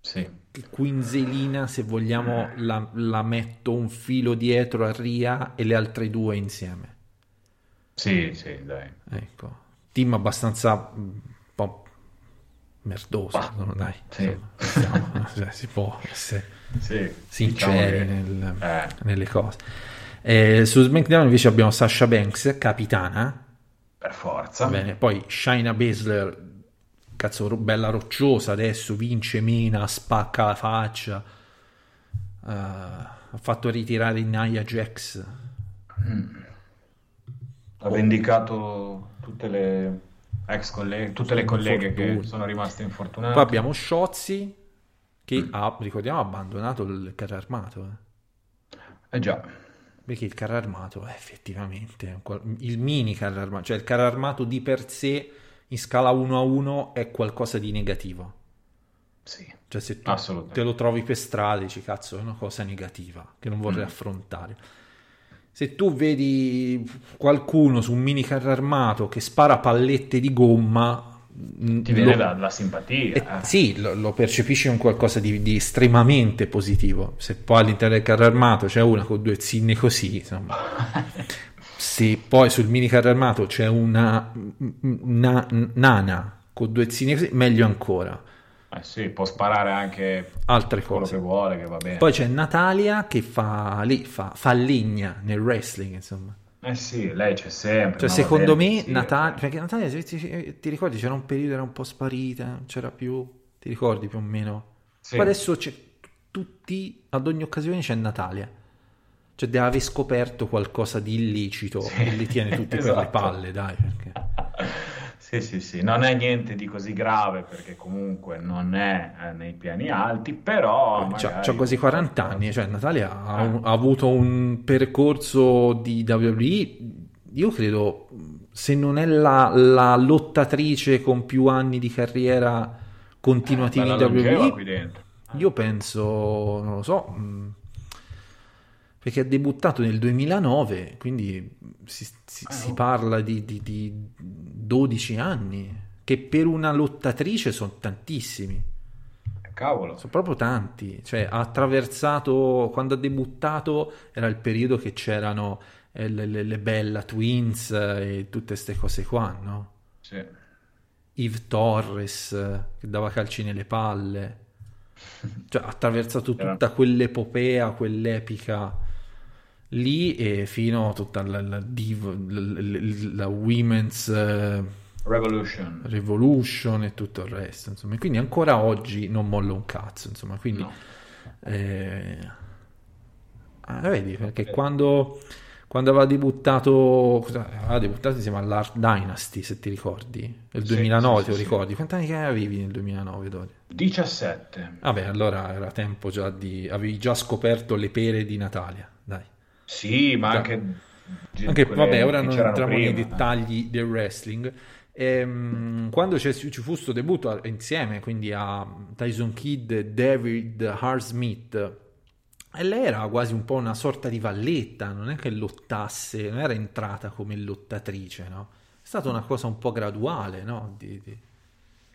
Sì. Queen Zelina, se vogliamo, la, la metto un filo dietro a Ria e le altre due insieme. Sì, sì, dai. Ecco, team abbastanza mm, un po' merdoso, no? dai. Sì. insomma, cioè, si può essere Sì, sinceri diciamo nel- eh. nelle cose. Eh, su SmackDown invece abbiamo Sasha Banks, capitana. Per forza. Bene, poi Shaina Baszler, cazzo, bella rocciosa adesso, vince, mena, spacca la faccia. Eh, ha fatto ritirare Nia Jax. Ha vendicato tutte le ex colleghe, tutte le colleghe che sono rimaste infortunate. Poi abbiamo Shotzi che Mm. ha, ricordiamo, abbandonato il carro armato. eh. Eh già, Perché il carro armato è effettivamente il mini carro armato, cioè il carro armato di per sé in scala 1 a 1 è qualcosa di negativo. sì. Cioè se tu te lo trovi per strada dici cazzo è una cosa negativa che non Mm. vorrei affrontare. Se tu vedi qualcuno su un mini carro armato che spara pallette di gomma, mm, Ti viene lo- la, la simpatia. eh, eh. sì, lo, lo percepisci come qualcosa di, di estremamente positivo. Se poi all'interno del carro armato c'è una con due zinne così, insomma. Se poi sul mini carro armato c'è una, una nana con due zinne così, meglio ancora. Eh sì, può sparare anche Altre quello cose. che vuole, che va bene. Poi c'è Natalia che fa lì, fa, fa legna nel wrestling, insomma. Eh sì, lei c'è sempre. Cioè, secondo me, sì, Natalia, perché Natalia, ti, ti ricordi, c'era un periodo, era un po' sparita, non c'era più, ti ricordi più o meno? Sì. Poi adesso c'è, tutti, ad ogni occasione c'è Natalia. Cioè, deve aver scoperto qualcosa di illecito Sì. e li tiene tutti per le Esatto. palle, dai, perché... Sì, sì, sì, non è niente di così grave perché comunque non è eh, nei piani alti, però magari- c'ha quasi 40 anni, cioè Natalia ha, Ah. un- ha avuto un percorso di WWE, io credo, se non è la, la lottatrice con più anni di carriera continuativi Bella in longeva WWE, io penso, non lo so, mh, perché ha debuttato nel 2009, quindi si, si- Ah, si oh. parla di, di- di 12 anni, che per una lottatrice sono tantissimi. Cavolo. Sono proprio tanti, cioè ha attraversato, quando ha debuttato era il periodo che c'erano eh, le, le- le Bella Twins eh, e tutte queste cose qua, no? Sì. Yves Torres che dava calci nelle palle, cioè ha attraversato tutta quell'epopea, quell'epica lì e fino a tutta la, la, div- la- la- Women's eh, Revolution. Revolution e tutto il resto, insomma, e quindi ancora oggi non mollo un cazzo, insomma, quindi No. eh, ah, vedi, perché quando, quando aveva debuttato, aveva debuttato insieme all'Art Dynasty, se ti ricordi, nel Sì, 2009, sì, te lo sì, ricordi? Quanti anni che avevi nel 2009, Dori? 17. Vabbè, allora era tempo già di... avevi già scoperto le pere di Natalia, dai. Sì, ma anche... Anche, vabbè, ora non entriamo nei dettagli del wrestling. Ehm, quando c'è- ci fu questo debutto insieme, quindi a Tyson Kidd e David Hart Smith, e lei era quasi un po' una sorta di valletta, non è che lottasse, non era entrata come lottatrice, no? È stata una cosa un po' graduale, no? Di, di-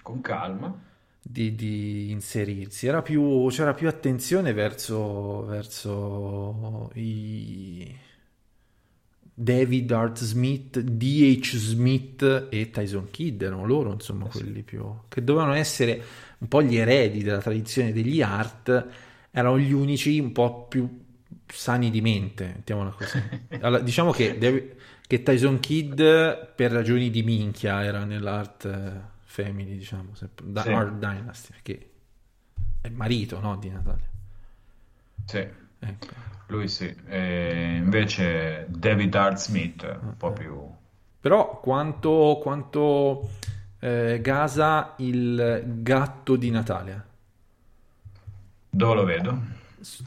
Con calma. Di, di inserirsi. Era più, c'era più attenzione verso, verso i David Hart Smith, D.H. Smith e Tyson Kidd, erano loro, insomma, quelli più che dovevano essere un po' gli eredi della tradizione degli Hart, erano gli unici un po' più sani di mente, mettiamola così. Allora, diciamo che, che Tyson Kidd per ragioni di minchia era nell'Art eh, Family, diciamo, se- da Sì. Art Dynasty, perché è il marito, no, di Natalia. Sì, Ecco. lui sì. E invece David Hart Smith, un po' più... Però quanto, quanto eh, gasa il gatto di Natalia? Dove lo vedo?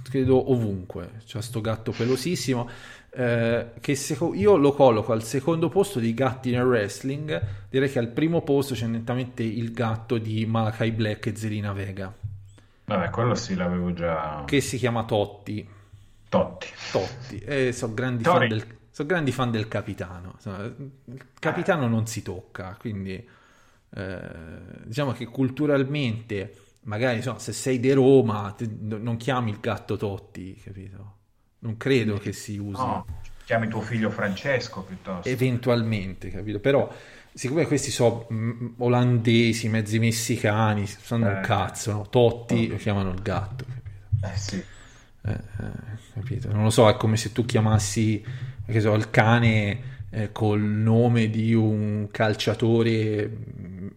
Credo ovunque, c'è sto gatto pelosissimo eh, che seco- io lo colloco al secondo posto di gatti nel wrestling, direi che al primo posto c'è nettamente il gatto di Malakai Black e Zelina Vega, Vabbè, quello sì, l'avevo già... che si chiama Totti. Totti. Totti, e sono grandi, Tori. fan del, so grandi fan del capitano. Il capitano non si tocca, quindi eh, diciamo che culturalmente, magari insomma, se sei di Roma, non chiami il gatto Totti, capito? Non credo che si usi. No, chiami tuo figlio Francesco piuttosto. eventualmente, capito? Però, siccome questi sono mm, olandesi, mezzi messicani, sanno un Eh. cazzo, no? Totti lo chiamano il gatto, capito? Eh sì. Eh, eh, capito? Non lo so, è come se tu chiamassi, che so, il cane eh, col nome di un calciatore mm,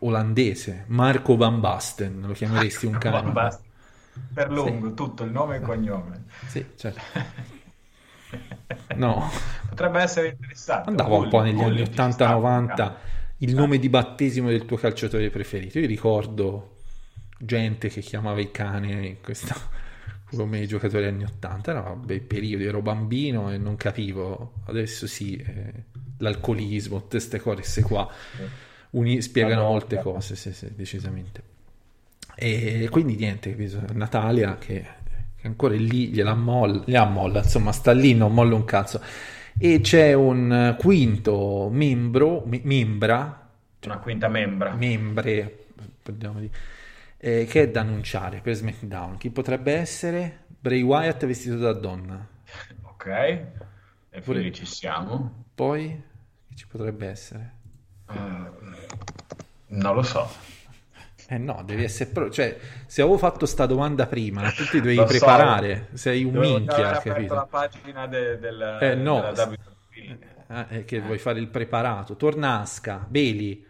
olandese, Marco Van Basten, lo chiameresti un cane? Per lungo, tutto, il nome e il cognome. Sì, certo. No, Potrebbe essere interessante. andava un po' negli Bulli anni ci sta, 80-90 il nome di battesimo del tuo calciatore preferito. Io ricordo gente che chiamava i cani in questa come i giocatori anni 80, erano bei periodi, ero bambino e non capivo, adesso sì, eh, l'alcolismo, tutte queste cose qua uni- spiegano molte cose, sì, sì, decisamente. E quindi niente? Natalia che, che ancora è lì, gliela molla, gliela molla, insomma sta lì, non molla un cazzo. E c'è un quinto membro, mi- membra, Una quinta membra. membre, parliamo di- eh, che è da annunciare per SmackDown. Chi potrebbe essere? Bray Wyatt vestito da donna. Ok. E Pure- lì ci siamo. Poi chi ci potrebbe essere? Eh, non lo so. Eh no, devi essere pro- cioè, se avevo fatto sta domanda prima, tu ti dovevi Lo so. preparare, sei un Dovevo minchia, capito? la pagina de- del, Eh, no. della. Eh, è che vuoi fare il preparato. Torna Aska, Bailey.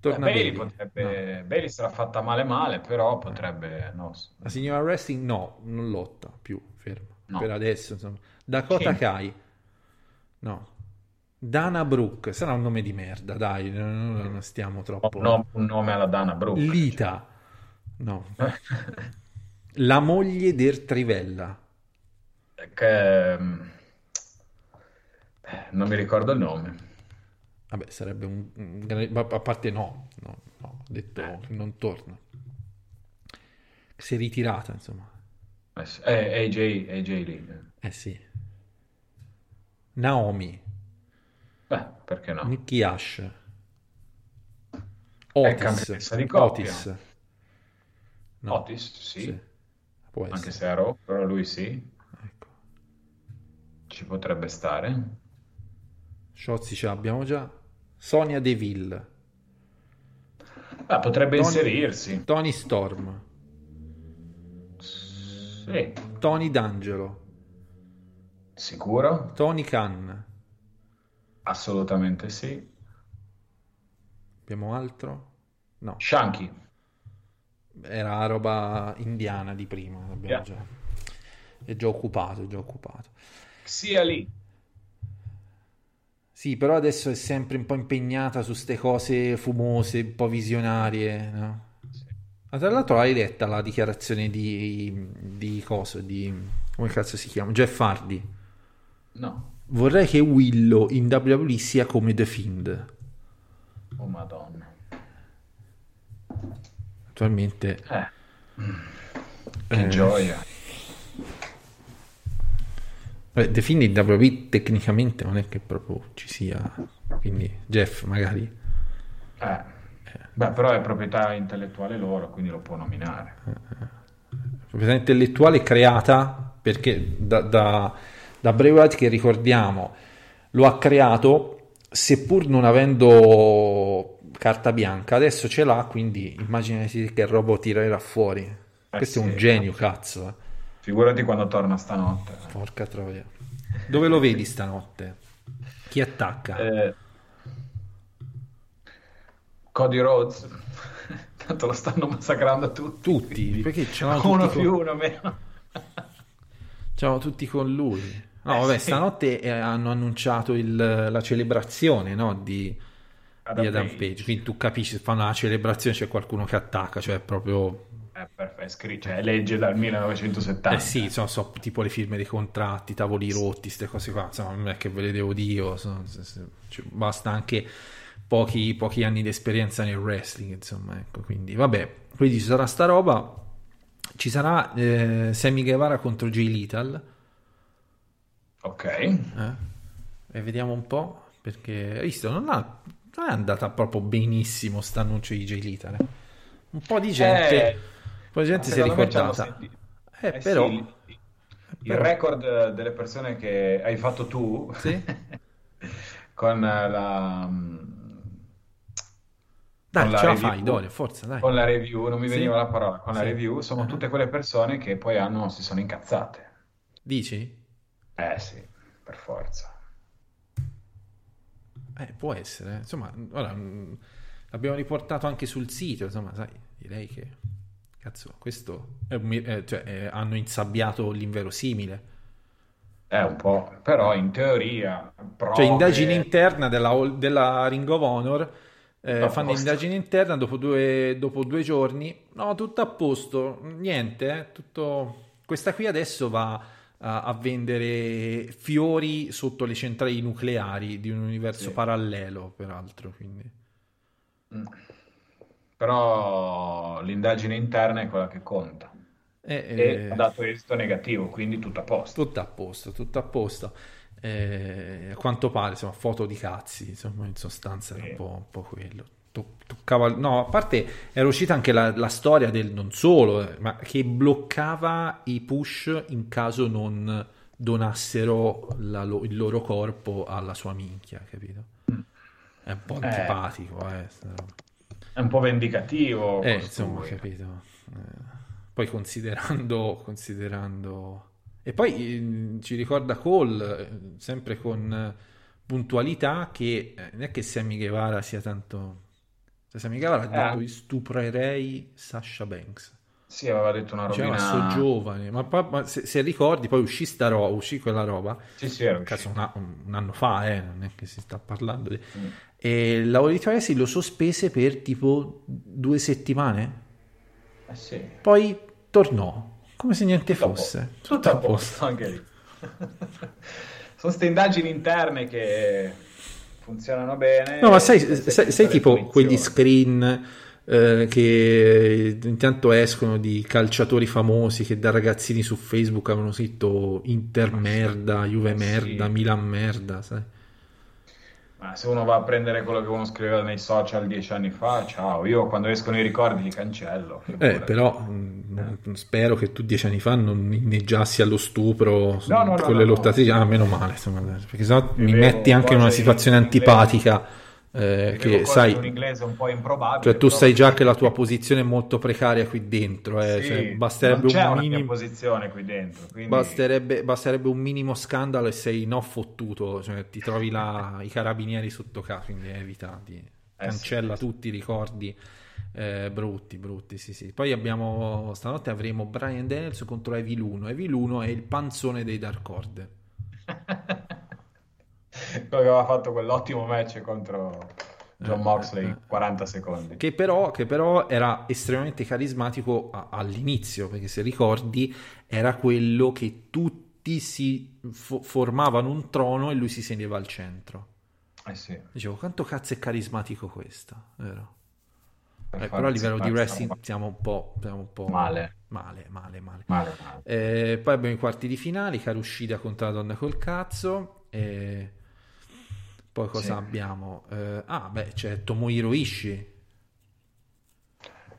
Torna Eh, Bailey Bailey. potrebbe... Bailey se l'ha fatta male male, però potrebbe... No. La signora Wrestling no, non lotta più, ferma. No. Per adesso, insomma. Dakota? Kai. No. Dana Brooke, sarà un nome di merda, dai, non, stiamo troppo. No, un nome alla Dana Brooke. Lita. No. La moglie del Trivella. Che... mm, eh, Non mi ricordo il nome. Vabbè, sarebbe un, a parte no, no, no, ho detto Eh. non torna. Si è ritirata, insomma. Eh. Eh, AJ, AJ Lee. Eh sì. Naomi, Beh, perché no? Nikki Ash, Otis, di coppia. Otis. No, Otis, sì. sì, può Anche essere. se è Raw, però lui sì. Ecco. Ci potrebbe stare. Shotzi ce l'abbiamo già. Sonia Deville, Beh, potrebbe Tony- inserirsi. Tony Storm, Sì. Tony D'Angelo, Sicuro? Tony Khan. Assolutamente sì. Abbiamo altro? No. Shanky. Era roba indiana di prima, Yeah. già. È già occupato, è già occupato. Sia lì. Sì, però adesso è sempre un po' impegnata su ste cose fumose, un po' visionarie, no? Ma tra l'altro hai letta la dichiarazione di, di coso, di... come cazzo si chiama? Jeff Hardy. No. Vorrei che Willow in WWE sia come The Fiend. Oh madonna. Attualmente... Eh. Che Eh. gioia. Beh, The Fiend in WWE tecnicamente non è che proprio ci sia... Quindi Jeff magari... Eh. Beh, però è proprietà intellettuale loro, quindi lo può nominare. proprietà intellettuale creata perché da, da, da Bray Wyatt che ricordiamo lo ha creato seppur non avendo carta bianca adesso ce l'ha quindi immaginati che roba tirerà fuori questo è un sì. genio cazzo eh. Figurati quando torna stanotte. porca troia dove lo vedi stanotte? chi attacca? Eh, Cody Rhodes. Tanto lo stanno massacrando tutti. tutti perché c'erano Uno tutti più, con... uno meno. c'erano tutti con lui no Eh, vabbè sì. stanotte eh, hanno annunciato il- la celebrazione no, di Adam di Adam Page. Page. Quindi tu capisci, fanno una celebrazione c'è qualcuno che attacca, cioè proprio... Eh, perfetto, è scritto, cioè, legge dal 1970. Eh sì, insomma, so, tipo le firme dei contratti, tavoli rotti, queste cose qua, insomma, non è che ve le devo dire, cioè, basta anche pochi, pochi anni di esperienza nel wrestling, insomma, ecco, quindi vabbè, quindi ci sarà sta roba, ci sarà eh, Sammy Guevara contro Jay Lethal, Ok. eh? e vediamo un po', perché, visto, non, ha- non è andata proprio benissimo sta annuncio di Lethal, eh. un po' di gente... Eh, Un po' di gente si è ricordata. Eh, Eh, però, sì, Il record delle persone che hai fatto tu Sì? con la, mm, Dai, con la ce la review- fai, Doria, forza, dai. con la review, non mi Sì? veniva la parola, con la Sì. review, sono Ah. tutte quelle persone che poi hanno, si sono incazzate. Dici? Eh sì, per forza. Eh, può essere. Insomma, ora, mh, l'abbiamo riportato anche sul sito, insomma, sai, direi che... Cazzo, questo è un eh, cioè, eh, hanno insabbiato l'inverosimile. È un po', però in teoria, prove... Cioè, indagine interna della, della Ring of Honor. eh, fanno posto. indagine interna dopo due, dopo due giorni. No, tutto a posto, niente. eh, tutto... Questa qui adesso va a, vendere fiori sotto le centrali nucleari di un universo Sì. parallelo, peraltro. Quindi. Mm. Però l'indagine interna è quella che conta. Eh, E eh, ha dato esito negativo, quindi tutto a posto. tutto a posto, tutto a posto. Eh, a quanto pare, insomma, foto di cazzi, insomma, in sostanza era un po', un po' quello. To- toccava- no, a parte era uscita anche la, la storia del non solo, eh, ma che bloccava i push in caso non donassero la lo- il loro corpo alla sua minchia, capito? È un po' Eh. antipatico, eh. È un po' vendicativo. Eh, insomma, capito. Eh, poi considerando, considerando... E poi eh, ci ricorda Cole, eh, sempre con puntualità, che non è che Sammy Guevara sia tanto... Cioè, Sammy Guevara ha detto Eh. "Io stuprerei Sasha Banks. Sì, aveva detto una Diceva, robina... ma so giovane, ma, poi- ma se, se ricordi, poi uscì sta roba, uscì quella roba, Sì, sì, era cazzo, uscito. un, anno fa, eh, non è che si sta parlando di... Mm. E l'Auditoriasi lo sospese per tipo due settimane, Eh sì. poi tornò, come se niente Tutto fosse. posto. Tutto a posto, anche lì. Sono queste indagini interne che funzionano bene. No, ma sai, sai, sai tipo quegli screen eh, che intanto escono di calciatori famosi che da ragazzini su Facebook avevano scritto Inter merda, Juve sì. merda, Milan merda, sai? Ma se uno va a prendere quello che uno scriveva nei social dieci anni fa, ciao, io quando escono i ricordi li cancello. Eh, però mh, non- spero che tu dieci anni fa non inneggiassi allo stupro No, no, no, con le no, lottatrici. Ah, meno male, perché sennò mi metti anche in una situazione antipatica. Eh, che sai, in un inglese un po' improbabile. Cioè, tu sai già che la tua posizione è molto precaria qui dentro, eh, Sì, cioè, basterebbe, un minimo, posizione qui dentro, quindi basterebbe, basterebbe un minimo scandalo e sei no fottuto, cioè, ti trovi là, i carabinieri sotto casa, quindi evita di cancella Eh sì. tutti i ricordi eh, brutti, brutti, sì, sì. Poi abbiamo, stanotte avremo Brian Daniels contro Evil 1. Evil 1 è il panzone dei Dark Order. che aveva fatto quell'ottimo match contro John Eh, Moxley, eh, eh. 40 secondi. Che però, che però era estremamente carismatico a- all'inizio, perché se ricordi era quello che tutti si fo- formavano un trono e lui si sedeva al centro. Eh sì, Dicevo, quanto cazzo è carismatico questo, vero? per Eh, però a livello di wrestling siamo un po', siamo un po' Male. male, male, male. Male, male. Eh, poi abbiamo i quarti di finale, Karushida contro la donna col cazzo. E poi cosa Sì. abbiamo? Eh, ah, beh, c'è Tomohiro Ishii.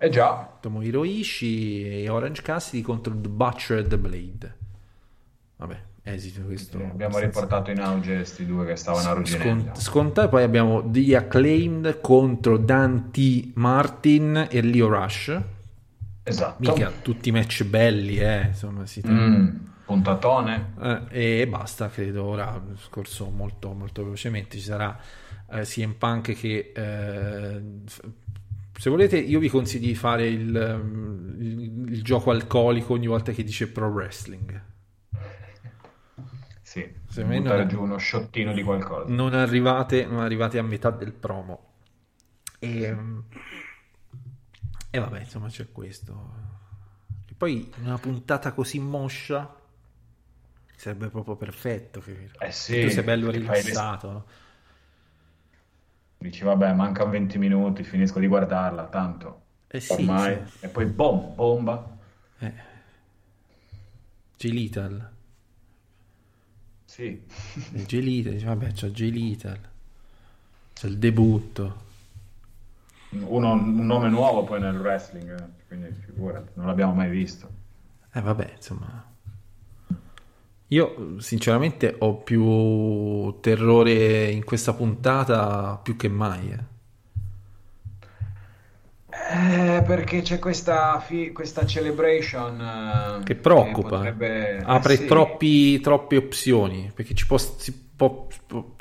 Eh già, Tomohiro Ishii e Orange Cassidy contro The Butcher e The Blade. Vabbè, esito questo. sì, abbiamo riportato in auge questi due che stavano arrugginendo. scont- scontato. Poi abbiamo The Acclaimed contro Dante Martin e Leo Rush. Esatto. Mica tutti match belli, eh. Insomma, si Mm, puntatone. Eh, e basta, credo. Ora scorso molto, molto velocemente. Ci sarà eh, CM Punk che eh, se volete, io vi consiglio di fare il, il- il gioco alcolico ogni volta che dice pro wrestling. Sì, Se buttare non- giù uno sciottino di qualcosa. Non arrivate, non arrivate a metà del promo. E, e vabbè, insomma, c'è questo. E poi una puntata così moscia sarebbe proprio perfetto. Che, Eh sì, tu sei bello che fai rilassato. no? Dici, vabbè, mancano 20 minuti, finisco di guardarla, tanto. Eh sì, Ormai. sì. E poi boom, bomba. Eh. G-Little. Sì. G-Little, dice, vabbè, c'è G-Little. C'è il debutto. Uno- un nome nuovo poi nel wrestling, eh, quindi figurati, non l'abbiamo mai visto. Eh vabbè, insomma. Io sinceramente ho più terrore in questa puntata più che mai. eh. Eh, perché c'è questa, fi- questa celebration eh, Che preoccupa, potrebbe- eh, apre sì. troppi- troppe opzioni, perché ci può, si può-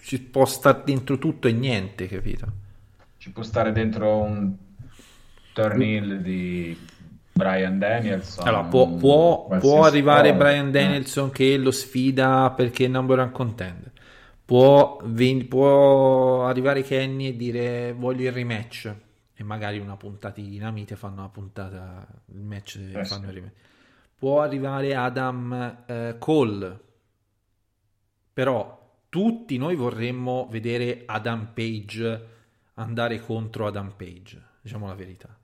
ci può stare dentro tutto e niente, capito? Ci può stare dentro un turn heel di Brian Danielson. Allora, può, può- può arrivare cosa. Brian Danielson che lo sfida perché è number one contender. Può, ven- può arrivare Kenny e dire voglio il rematch. E magari una puntata di dinamite fanno una puntata, il match Eh, fanno il rematch. Può arrivare Adam eh, Cole. Però tutti noi vorremmo vedere Adam Page andare contro Adam Page, diciamo la verità.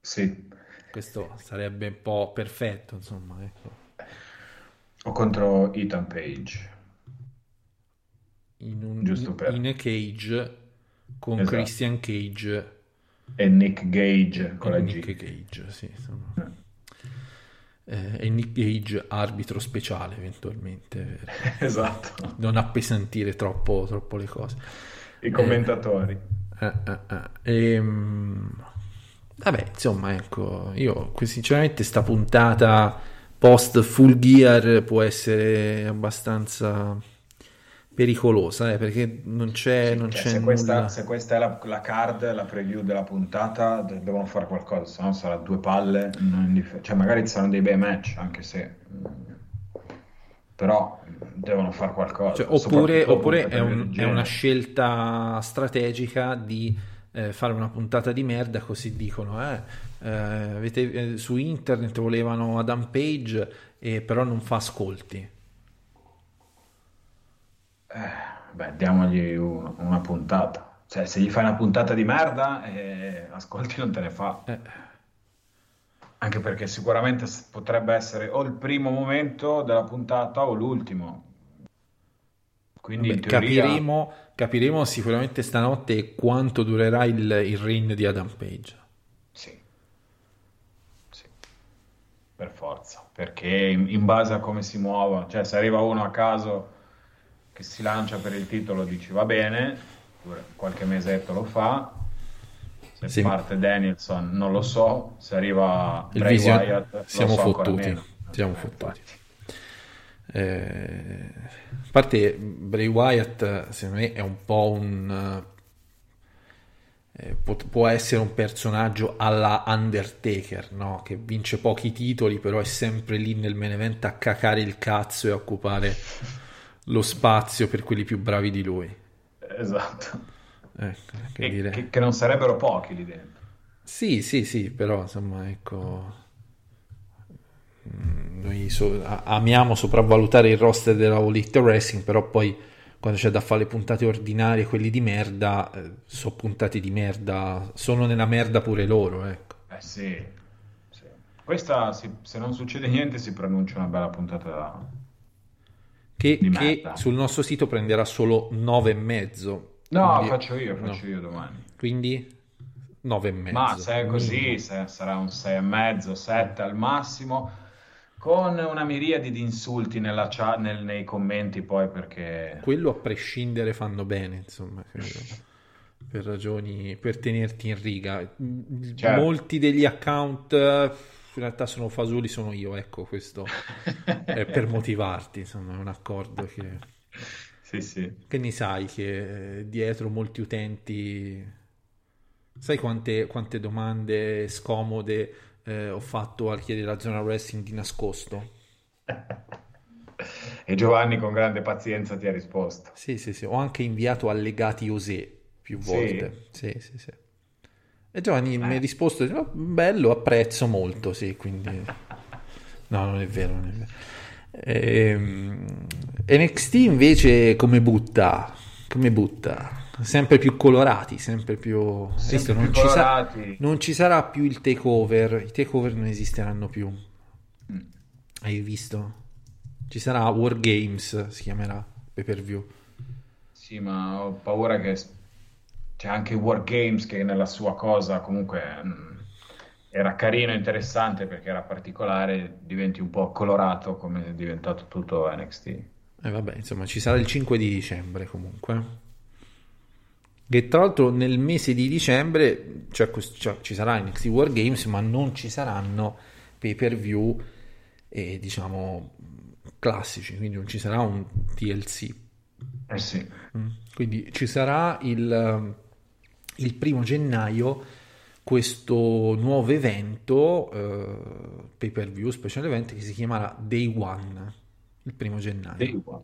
Sì. Questo sarebbe un po' perfetto, insomma, ecco. O contro Ethan Page. In, un, per- in a cage con Esatto. Christian Cage E Nick Gage con e la Nick G. Cage, sì, insomma. Eh, e Nick Cage arbitro speciale eventualmente Esatto. non appesantire troppo, troppo le cose. I commentatori. Eh, eh, eh. Ehm, vabbè, insomma, ecco, io sinceramente sta puntata post full gear può essere abbastanza pericolosa, eh, perché non c'è, non Cioè, c'è se, questa, nulla. se questa è la, la card, la preview della puntata, de- devono fare qualcosa, se no sarà due palle. non indiffer- cioè, magari ci saranno dei bei match, anche se. Però devono fare qualcosa. Cioè, oppure oppure è, un- è una scelta strategica di eh, fare una puntata di merda, così dicono. eh, eh, avete- eh, su internet volevano Adam Page, e però non fa ascolti. Beh, diamogli un- una puntata. Cioè, se gli fai una puntata di merda, eh, ascolti non te ne fa. Eh. Anche perché sicuramente potrebbe essere o il primo momento della puntata o l'ultimo. Quindi in Beh, teoria... capiremo, capiremo sicuramente stanotte quanto durerà il, il reign di Adam Page. Sì. Sì. Per forza. Perché in, in base a come si muova, cioè se arriva uno a caso che si lancia per il titolo, dici va bene, qualche mesetto lo fa. Se Sì. parte Danielson non lo so, se arriva Il Bray vision- Wyatt siamo so fottuti. Siamo fottuti. Eh, a parte Bray Wyatt, secondo me è un po' un eh, può, può essere un personaggio alla Undertaker, no? Che vince pochi titoli, però è sempre lì nel main event a cacare il cazzo e a occupare lo spazio per quelli più bravi di lui. Esatto. Ecco, che Che, che- non sarebbero pochi lì dentro. Sì, sì, sì, però insomma, ecco, noi so- amiamo sopravvalutare il roster della All Elite Wrestling, però poi quando c'è da fare le puntate ordinarie, quelli di merda, eh, sono puntate di merda, sono nella merda pure loro, ecco. Eh sì. sì. Questa, si- se non succede niente, si pronuncia una bella puntata da... Che, che sul nostro sito prenderà solo 9 e mezzo. No, Quindi- faccio io, faccio no. io domani. Quindi 9 e mezzo. Ma se è così, se- sarà un 6,5, 7 al massimo, con una miriade di insulti nella chat- nel- nei commenti poi perché... Quello a prescindere fanno bene, insomma, per ragioni, per tenerti in riga. Certo. Molti degli account in realtà sono fasuli, sono io, ecco, questo è per motivarti, insomma, è un accordo che... Sì, sì. Che ne sai che eh, dietro molti utenti... Sai quante, quante domande scomode eh, ho fatto al chiedere la zona wrestling di nascosto? E Giovanni con grande pazienza ti ha risposto. Sì, sì, sì. Ho anche inviato allegati Osè più Sì? volte. Sì, sì, sì. E Giovanni mi ha risposto, "Oh, bello, apprezzo molto, sì, quindi... No, non è vero, non è vero. Ehm, NXT invece come butta? Come butta? Sempre più colorati, sempre più... Sempre Visto, più non, ci sa- non ci sarà più il takeover, i takeover non esisteranno più. Mm. Hai visto? Ci sarà War Games, si chiamerà, pay per view. Sì, ma ho paura che c'è anche War Games che nella sua cosa comunque mm, era carino e interessante perché era particolare, diventi un po' colorato come è diventato tutto NXT. E eh, vabbè, insomma, ci sarà il 5 di dicembre comunque. Che tra l'altro nel mese di dicembre cioè, cioè, ci sarà NXT War Games, ma non ci saranno pay per view e diciamo classici, quindi non ci sarà un TLC. Eh sì. Mm. Quindi ci sarà il, il primo gennaio questo nuovo evento, eh, pay per view, special event che si chiamerà Day One, il primo gennaio. Day One.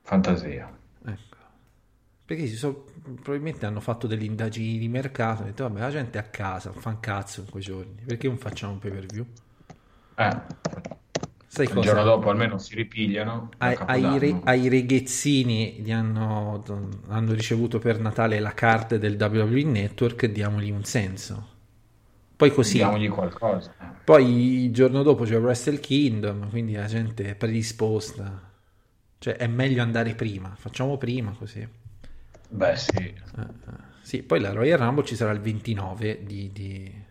Fantasia. Perché si so, probabilmente hanno fatto delle indagini di mercato, hanno detto vabbè la gente è a casa, fa un cazzo in quei giorni, perché non facciamo un pay per view? Eh. Sai il cosa? giorno dopo almeno si ripigliano. Ai, ai, re, ai, ragazzini gli hanno, hanno, ricevuto per Natale la card del WWE Network, diamogli un senso. Poi così. Diamogli qualcosa. Poi il giorno dopo c'è Wrestle Kingdom, quindi la gente è predisposta. Cioè è meglio andare prima, facciamo prima così. Beh sì. Uh, uh, sì, poi la Royal Rumble ci sarà il 29 di... di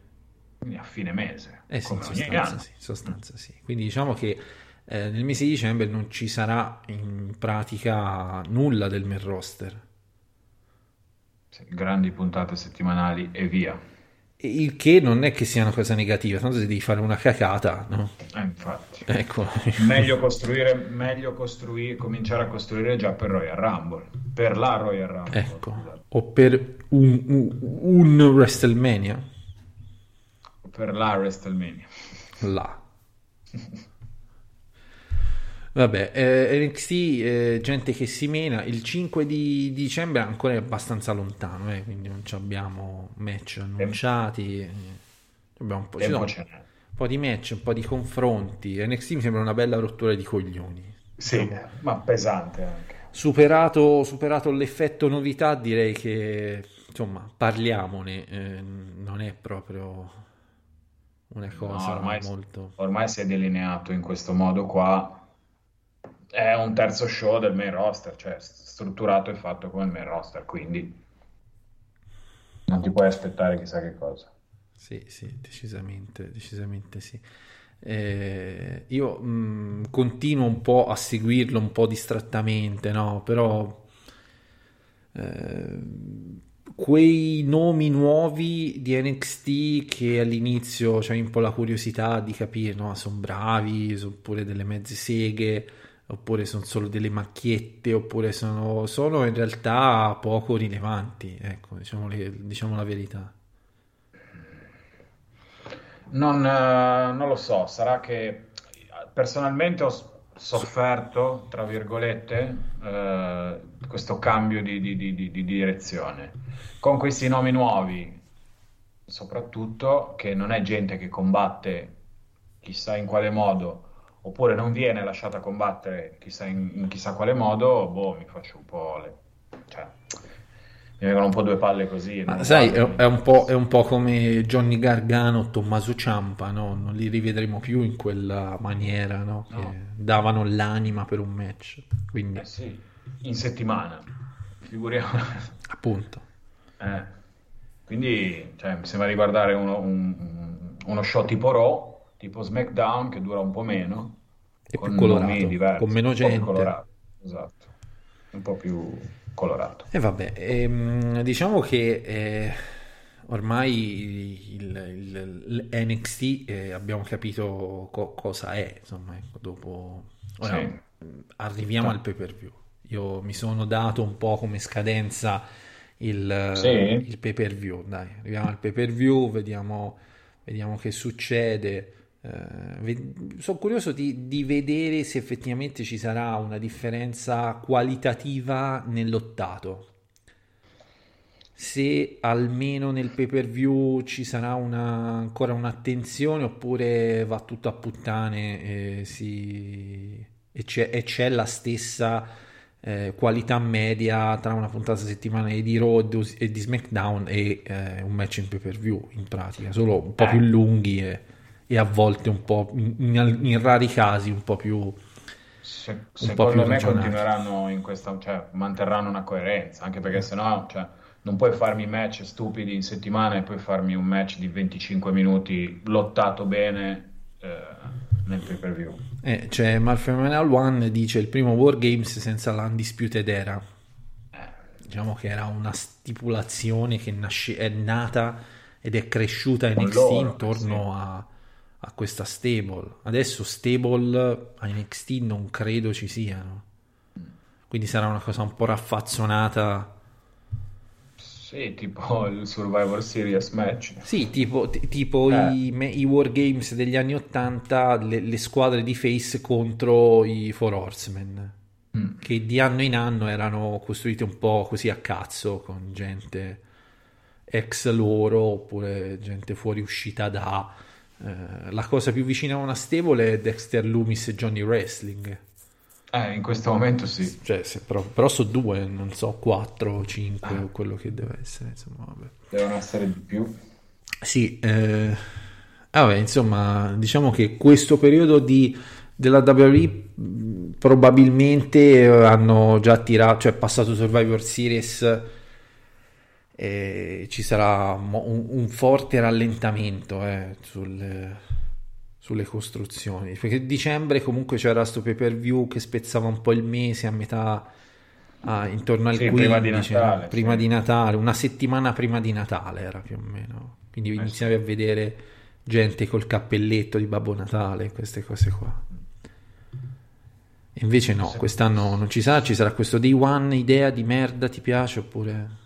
a fine mese. Eh sì, in sostanza, sì, sostanza sì. Quindi diciamo che eh, nel mese di dicembre non ci sarà in pratica nulla del main roster. Sì, grandi puntate settimanali e via. Il che non è che sia una cosa negativa, tanto se devi fare una cacata, no? Eh, infatti. Ecco. meglio costruire, meglio costruire, cominciare a costruire già per Royal Rumble, per la Royal Rumble. Ecco. O per un, un, un WrestleMania per la WrestleMania. La. Vabbè, eh, NXT, eh, gente che si mena, il 5 di dicembre ancora è abbastanza lontano, eh, quindi non abbiamo match annunciati. Eh, abbiamo un po', un po' di match, un po' di confronti. NXT mi sembra una bella rottura di coglioni. Sì, ma pesante anche. Superato, superato l'effetto novità, direi che insomma parliamone, eh, non è proprio una cosa no, ormai, molto... Ormai si è delineato in questo modo qua. È un terzo show del main roster, cioè strutturato e fatto come il main roster, quindi non ti puoi aspettare chissà che cosa. Sì, sì, decisamente, decisamente sì. Eh, io mh, mm, continuo un po' a seguirlo un po' distrattamente, no? Però eh, quei nomi nuovi di NXT che all'inizio c'è un po' la curiosità di capire, no? Sono bravi, sono pure delle mezze seghe, oppure sono solo delle macchiette, oppure sono, sono in realtà poco rilevanti, ecco, diciamo, le, diciamo la verità. Non, eh, non, lo so, sarà che personalmente ho sofferto, tra virgolette, eh, questo cambio di, di, di, di, direzione. Con questi nomi nuovi, soprattutto, che non è gente che combatte chissà in quale modo, oppure non viene lasciata combattere chissà in, in chissà quale modo, boh, mi faccio un po' le... Cioè, mi vengono un po' due palle così. Ah, sai, è, è, un è, un po', come Johnny Gargano, Tommaso Ciampa, no? non li rivedremo più in quella maniera, no? No. che davano l'anima per un match. Quindi... Eh sì, in settimana, figuriamo. Appunto. Eh. Quindi cioè, mi sembra di guardare uno, un, uno show tipo Raw, tipo SmackDown, che dura un po' meno. E con più colorato, con meno gente. Esatto, un po' più colorato. E vabbè, ehm, diciamo che eh, ormai il, il, il NXT eh, abbiamo capito co- cosa è, insomma, ecco, dopo... Ora, sì. arriviamo sì. al pay per view. Io mi sono dato un po' come scadenza il, sì. il pay per view, dai, arriviamo al pay per view, vediamo, vediamo che succede. Uh, sono curioso di, di, vedere se effettivamente ci sarà una differenza qualitativa nell'ottato. Se almeno nel pay per view ci sarà una, ancora un'attenzione oppure va tutto a puttane e, si, e, c'è, e c'è, la stessa eh, qualità media tra una puntata settimanale di Raw e di SmackDown e eh, un match in pay per view in pratica, solo un po' più eh. lunghi e e a volte un po' in, in rari casi un po' più Se, secondo me ragionati. continueranno in questa cioè manterranno una coerenza anche perché sennò cioè, non puoi farmi match stupidi in settimana e poi farmi un match di 25 minuti lottato bene eh, nel pay per view. Eh, c'è Malfeminal One dice il primo Wargames senza l'Undisputed Era. Diciamo che era una stipulazione che nasce, è nata ed è cresciuta in NXT loro, intorno a, a questa stable. Adesso stable a NXT non credo ci siano. Quindi sarà una cosa un po' raffazzonata. Sì, tipo il Survivor Series match. Sì, tipo, t- tipo Eh. i, me- i Wargames degli anni 80, le, le squadre di face contro i Four Horsemen, Mm. che di anno in anno erano costruite un po' così a cazzo, con gente ex loro oppure gente fuoriuscita da... eh, la cosa più vicina a una stable è Dexter Loomis e Johnny Wrestling. Eh, in questo momento sì. Cioè, se però, però so due, non so, quattro o cinque, o quello che deve essere, insomma, vabbè. Devono essere di più. Sì, eh, vabbè, insomma, diciamo che questo periodo di, della WWE probabilmente hanno già tirato, cioè passato Survivor Series e ci sarà un, un forte rallentamento eh, sul- sulle costruzioni, perché dicembre comunque c'era sto pay per view che spezzava un po' il mese a metà, ah, intorno al Sì, 15, prima di Natale, prima sì. di Natale, una settimana prima di Natale era più o meno, quindi iniziavi a vedere gente col cappelletto di Babbo Natale, queste cose qua. Invece no, quest'anno non ci sarà, ci sarà questo day one, idea di merda, ti piace oppure...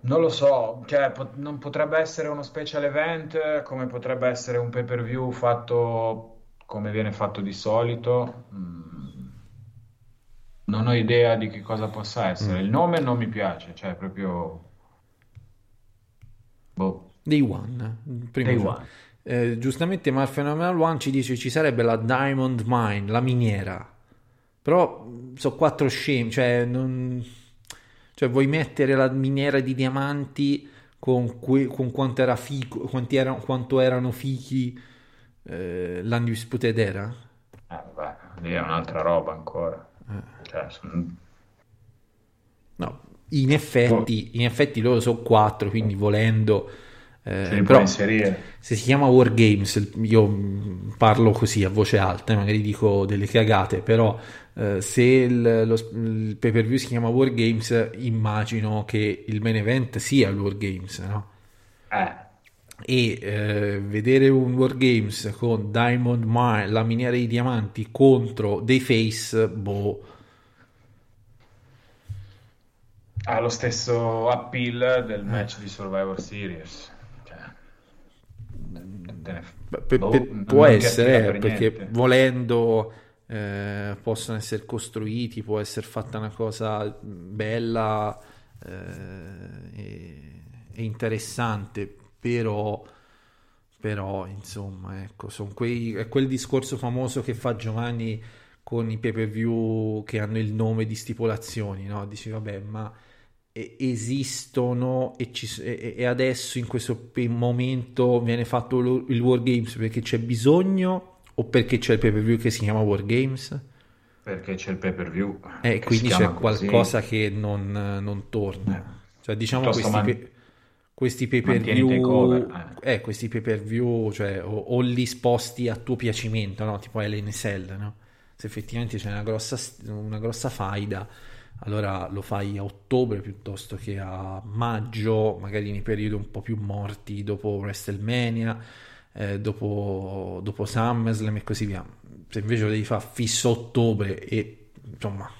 Non lo so, cioè, pot- non potrebbe essere uno special event come potrebbe essere un pay per view fatto come viene fatto di solito. Mm. Non ho idea di che cosa possa essere. Mm. Il nome non mi piace, cioè proprio... Boh. Day One. primo Day. One. Eh, giustamente Mar Phenomenal One ci dice ci sarebbe la Diamond Mine, la miniera. Però mh, so quattro scemi, cioè non... Cioè vuoi mettere la miniera di diamanti con, que- con quanto, era fico, quanti erano, quanto erano fichi eh, l'Undisputed Era? Eh, vabbè, lì è un'altra roba ancora. Eh. Cioè, son- No, in effetti, in effetti loro sono quattro, quindi volendo... eh, però se si chiama Wargames, io parlo così a voce alta, magari dico delle cagate, però eh, se il, lo- il pay per view si chiama Wargames, immagino che il main event sia il Wargames, no? Eh, E eh, vedere un Wargames con Diamond Mine, la miniera di diamanti contro dei face, boh. ha lo stesso appeal del match di Survivor Series. Cioè, te ne- Pe- boh, può essere, eh, perché niente. volendo eh, possono essere costruiti, può essere fatta una cosa bella eh, e, e interessante, però, però insomma, ecco, son quei, è quel discorso famoso che fa Giovanni con i pay per view che hanno il nome di stipulazioni, no? Dici, vabbè, ma esistono e, ci e- adesso in questo momento viene fatto il Wargames perché c'è bisogno o perché c'è il pay per view che si chiama Wargames? Perché c'è il pay per view. Eh, che quindi c'è chiama così. qualcosa che non, non torna. Cioè, diciamo Piuttosto questi, man- pe- questi pay per view, eh, questi pay per view, cioè, o, o li sposti a tuo piacimento, no? Tipo LNSL, no? Se effettivamente c'è una grossa, una grossa faida, allora lo fai a ottobre piuttosto che a maggio, magari nei periodi un po' più morti, dopo WrestleMania, eh, dopo, dopo SummerSlam e così via. Se invece lo devi fare fisso a ottobre e insomma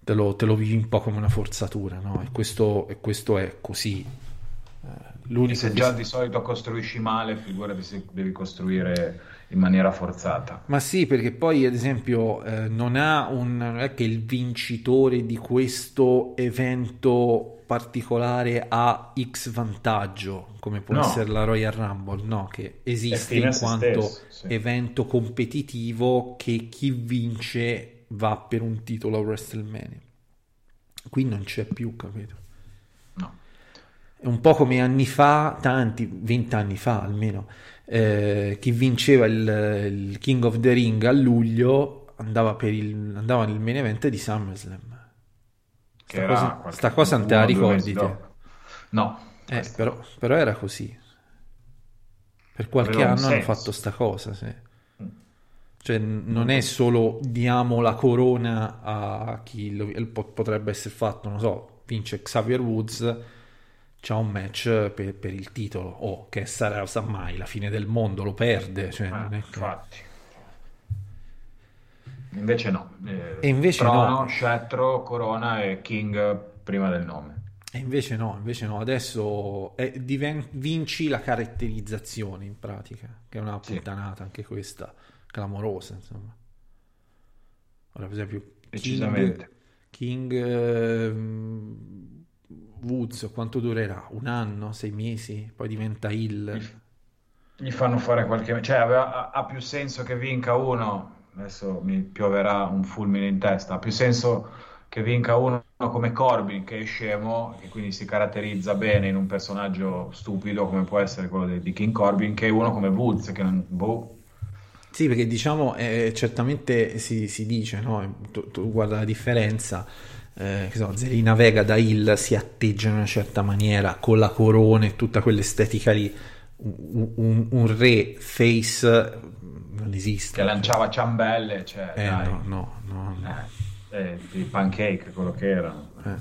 te lo, te lo vivi un po' come una forzatura, no? E questo, e questo è così. Eh, E L'unico se che- già di solito costruisci male, figurati se devi costruire in maniera forzata. Ma sì, perché poi ad esempio eh, non ha un non è che il vincitore di questo evento particolare ha X vantaggio, come può No. essere la Royal Rumble, no, che esiste in quanto stesso, sì. evento competitivo che chi vince va per un titolo a WrestleMania. Qui non c'è più, capito? No. È un po' come anni fa, tanti, vent'anni fa almeno, eh, chi vinceva il, il King of the Ring a luglio andava, per il, andava nel main event di SummerSlam. Sta cosa, sta cosa non te la ricordi. No, Eh, però, però era così. Per qualche Aveva anno hanno fatto sta cosa, sì. Cioè, n- non è solo diamo la corona a chi lo- po- potrebbe essere fatto, non so, vince Xavier Woods, c'ha un match per, per il titolo, o che sarà, sa mai, la fine del mondo, lo perde, cioè, è che- infatti. Invece no. Eh, E invece trono, no. scettro, corona e king prima del nome. E invece no, invece no, adesso è- diven- vinci la caratterizzazione in pratica, che è una Sì. puttanata anche questa, clamorosa, insomma. Ora, per esempio, King, Decisamente. King ehm, Woods, quanto durerà? Un anno, sei mesi? Poi diventa il... Gli fanno fare qualche... Cioè, aveva- ha, più senso che vinca uno, adesso mi pioverà un fulmine in testa, ha più senso che vinca uno come Corbin, che è scemo, e quindi si caratterizza bene in un personaggio stupido come può essere quello di, di King Corbin, che uno come Woods, che non... Boh, Sì, perché diciamo, eh, certamente si, si dice, no? Tu, tu guarda la differenza, eh, che so, Zelina Vega da Hill si atteggia in una certa maniera, con la corona e tutta quell'estetica lì, un, un- un re face non esiste. che lanciava ciambelle, cioè, Eh, dai. no, no, no, no. Eh, eh, i pancake, quello che erano. Eh, eh,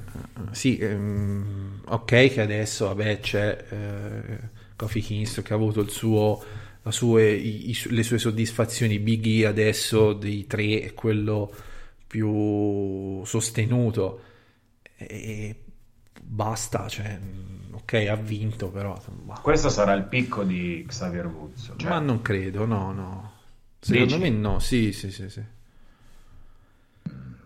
sì, ehm, ok che adesso vabbè, c'è eh, Kofi Kingston che ha avuto il suo, la sue- i- i- le sue soddisfazioni, Big E adesso dei tre è quello più sostenuto e basta, cioè, ok ha vinto però Questo sarà il picco di Xavier Woods. cioè, ma non credo, no, no. Secondo Dici? me no, sì, sì, sì, sì.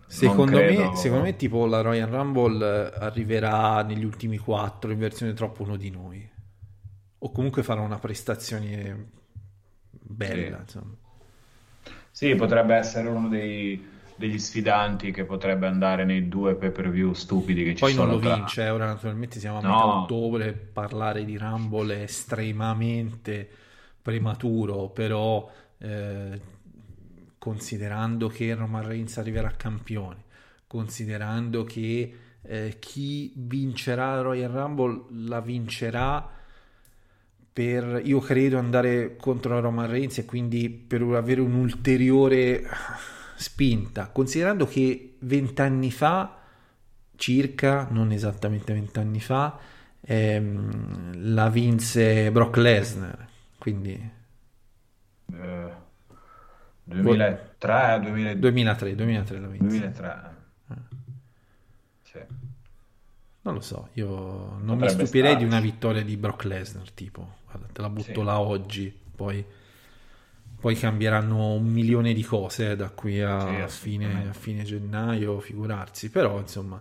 Secondo me, secondo me, tipo la Royal Rumble eh, arriverà negli ultimi quattro in versione troppo uno di noi. O comunque farà una prestazione bella, Sì. insomma. Sì, potrebbe essere uno dei- degli sfidanti che potrebbe andare nei due pay-per-view stupidi che ci Poi non sono lo tra- vince, ora naturalmente siamo a No. metà ottobre, parlare di Rumble è estremamente prematuro, però eh, considerando che Roman Reigns arriverà campione, considerando che eh, chi vincerà la Royal Rumble la vincerà per, io credo, andare contro Roman Reigns e quindi per avere un'ulteriore spinta, considerando che vent'anni fa circa, non esattamente vent'anni fa, ehm, la vinse Brock Lesnar, quindi Eh, 2003, 2000 2003, 2003 la vinse. 2003. Sì. Non lo so, io non mi Potrebbe stupirei di starci. una vittoria di Brock Lesnar, tipo, guarda, te la butto Sì. là oggi, poi, poi cambieranno un milione di cose da qui Sì, a, assolutamente. fine, a fine gennaio, figurarsi, però insomma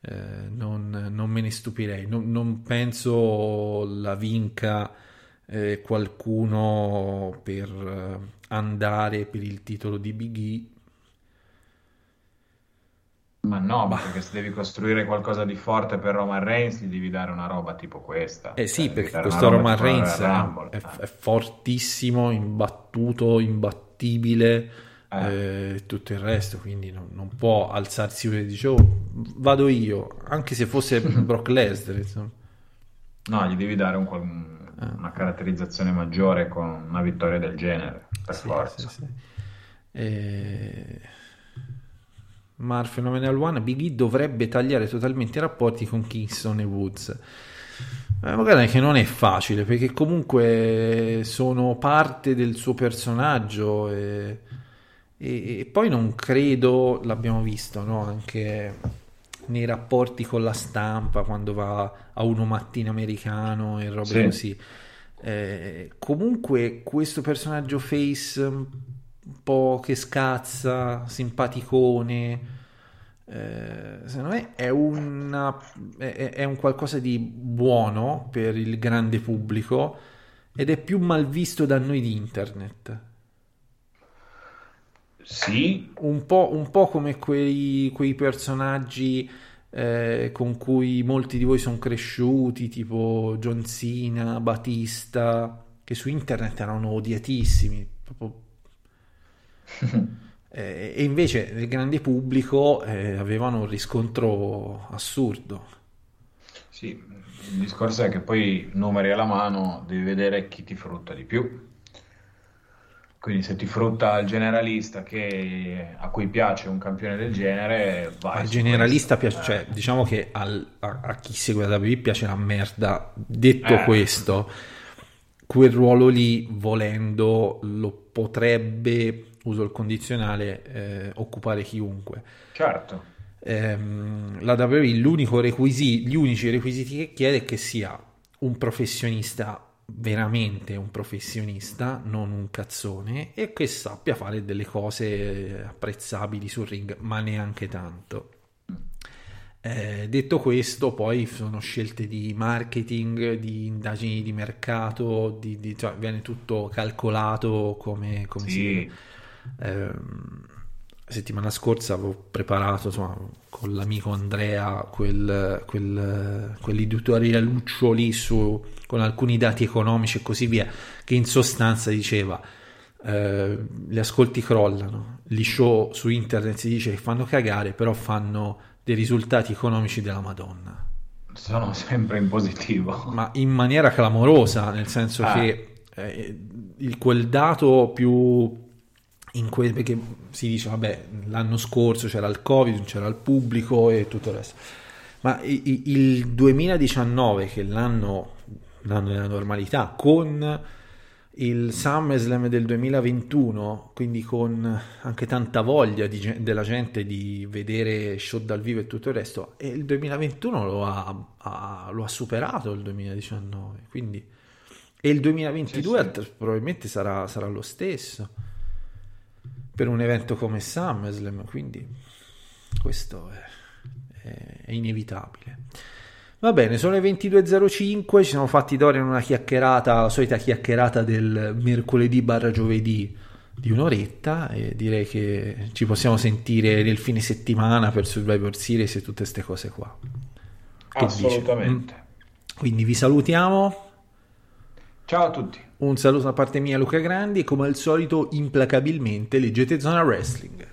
eh, non, non me ne stupirei, non, non penso la vinca eh, qualcuno per eh, andare per il titolo di Big E. Ma no, perché se devi costruire qualcosa di forte per Roman Reigns, gli devi dare una roba tipo questa. Eh sì, Cioè, perché questo Roman Reigns Royal è, Rumble. è- fortissimo, imbattuto, imbattibile Eh. e tutto il resto, quindi non, non può alzarsi e dire "Oh, vado io, anche se fosse Brock Lesnar, insomma. No, gli devi dare un una caratterizzazione maggiore con una vittoria del genere, per Sì, forza. sì, sì. Eh, Mar Phenomenal One Big E dovrebbe tagliare totalmente i rapporti con Kingston e Woods. Eh, magari che non è facile perché comunque sono parte del suo personaggio e, e- e poi non credo, l'abbiamo visto no? anche nei rapporti con la stampa quando va a uno mattina americano e robe Sì. così. Eh, comunque questo personaggio face un po' che scazza, simpaticone, eh, secondo me è, una, è, è un qualcosa di buono per il grande pubblico ed è più mal visto da noi di internet. Sì, Un po', un po' come quei, quei personaggi eh, con cui molti di voi sono cresciuti, tipo John Cena, Batista, che su internet erano odiatissimi. proprio- Eh, e invece nel grande pubblico eh, avevano un riscontro assurdo. Sì, il discorso è che poi numeri alla mano devi vedere chi ti frutta di più. Quindi se ti frutta il generalista che, a cui piace un campione del genere, vai. Al generalista questo. piace, cioè, diciamo che al- a, a chi segue la WWE piace la merda. Detto Eh. questo, quel ruolo lì, volendo, lo potrebbe, uso il condizionale, eh, occupare chiunque. Certo. Ehm, la WWE l'unico requisito, gli unici requisiti che chiede è che sia un professionista veramente un professionista, non un cazzone, e che sappia fare delle cose apprezzabili sul ring, ma neanche tanto. Eh, detto questo, poi sono scelte di marketing, di indagini di mercato, di, di- cioè, viene tutto calcolato come, come Sì. si Ehm, settimana scorsa avevo preparato insomma, con l'amico Andrea quel, quel, quell'editorialuccio lì su, con alcuni dati economici e così via, che in sostanza diceva eh, gli ascolti crollano, gli show su internet si dice che fanno cagare, però fanno dei risultati economici della Madonna Sono sempre in positivo. ma in maniera clamorosa, nel senso Ah. che eh, il- quel dato più in quel perché si dice vabbè l'anno scorso c'era il covid c'era il pubblico e tutto il resto ma il 2019 che è l'anno, l'anno della normalità con il SummerSlam del 2021 quindi con anche tanta voglia di della gente di vedere show dal vivo e tutto il resto e il 2021 lo ha, ha- lo ha superato il 2019 quindi e il 2022 Sì, sì. probabilmente sarà, sarà lo stesso per un evento come SummerSlam, quindi questo è, è- inevitabile. Va bene, sono le 22.05, ci siamo fatti d'ora in una chiacchierata, la solita chiacchierata del mercoledì barra giovedì di un'oretta e direi che ci possiamo sentire nel fine settimana per Survivor Series e tutte queste cose qua. Che? Assolutamente. Mm. Quindi vi salutiamo, Ciao a tutti. un saluto da parte mia Luca Grandi e come al solito implacabilmente leggete Zona Wrestling.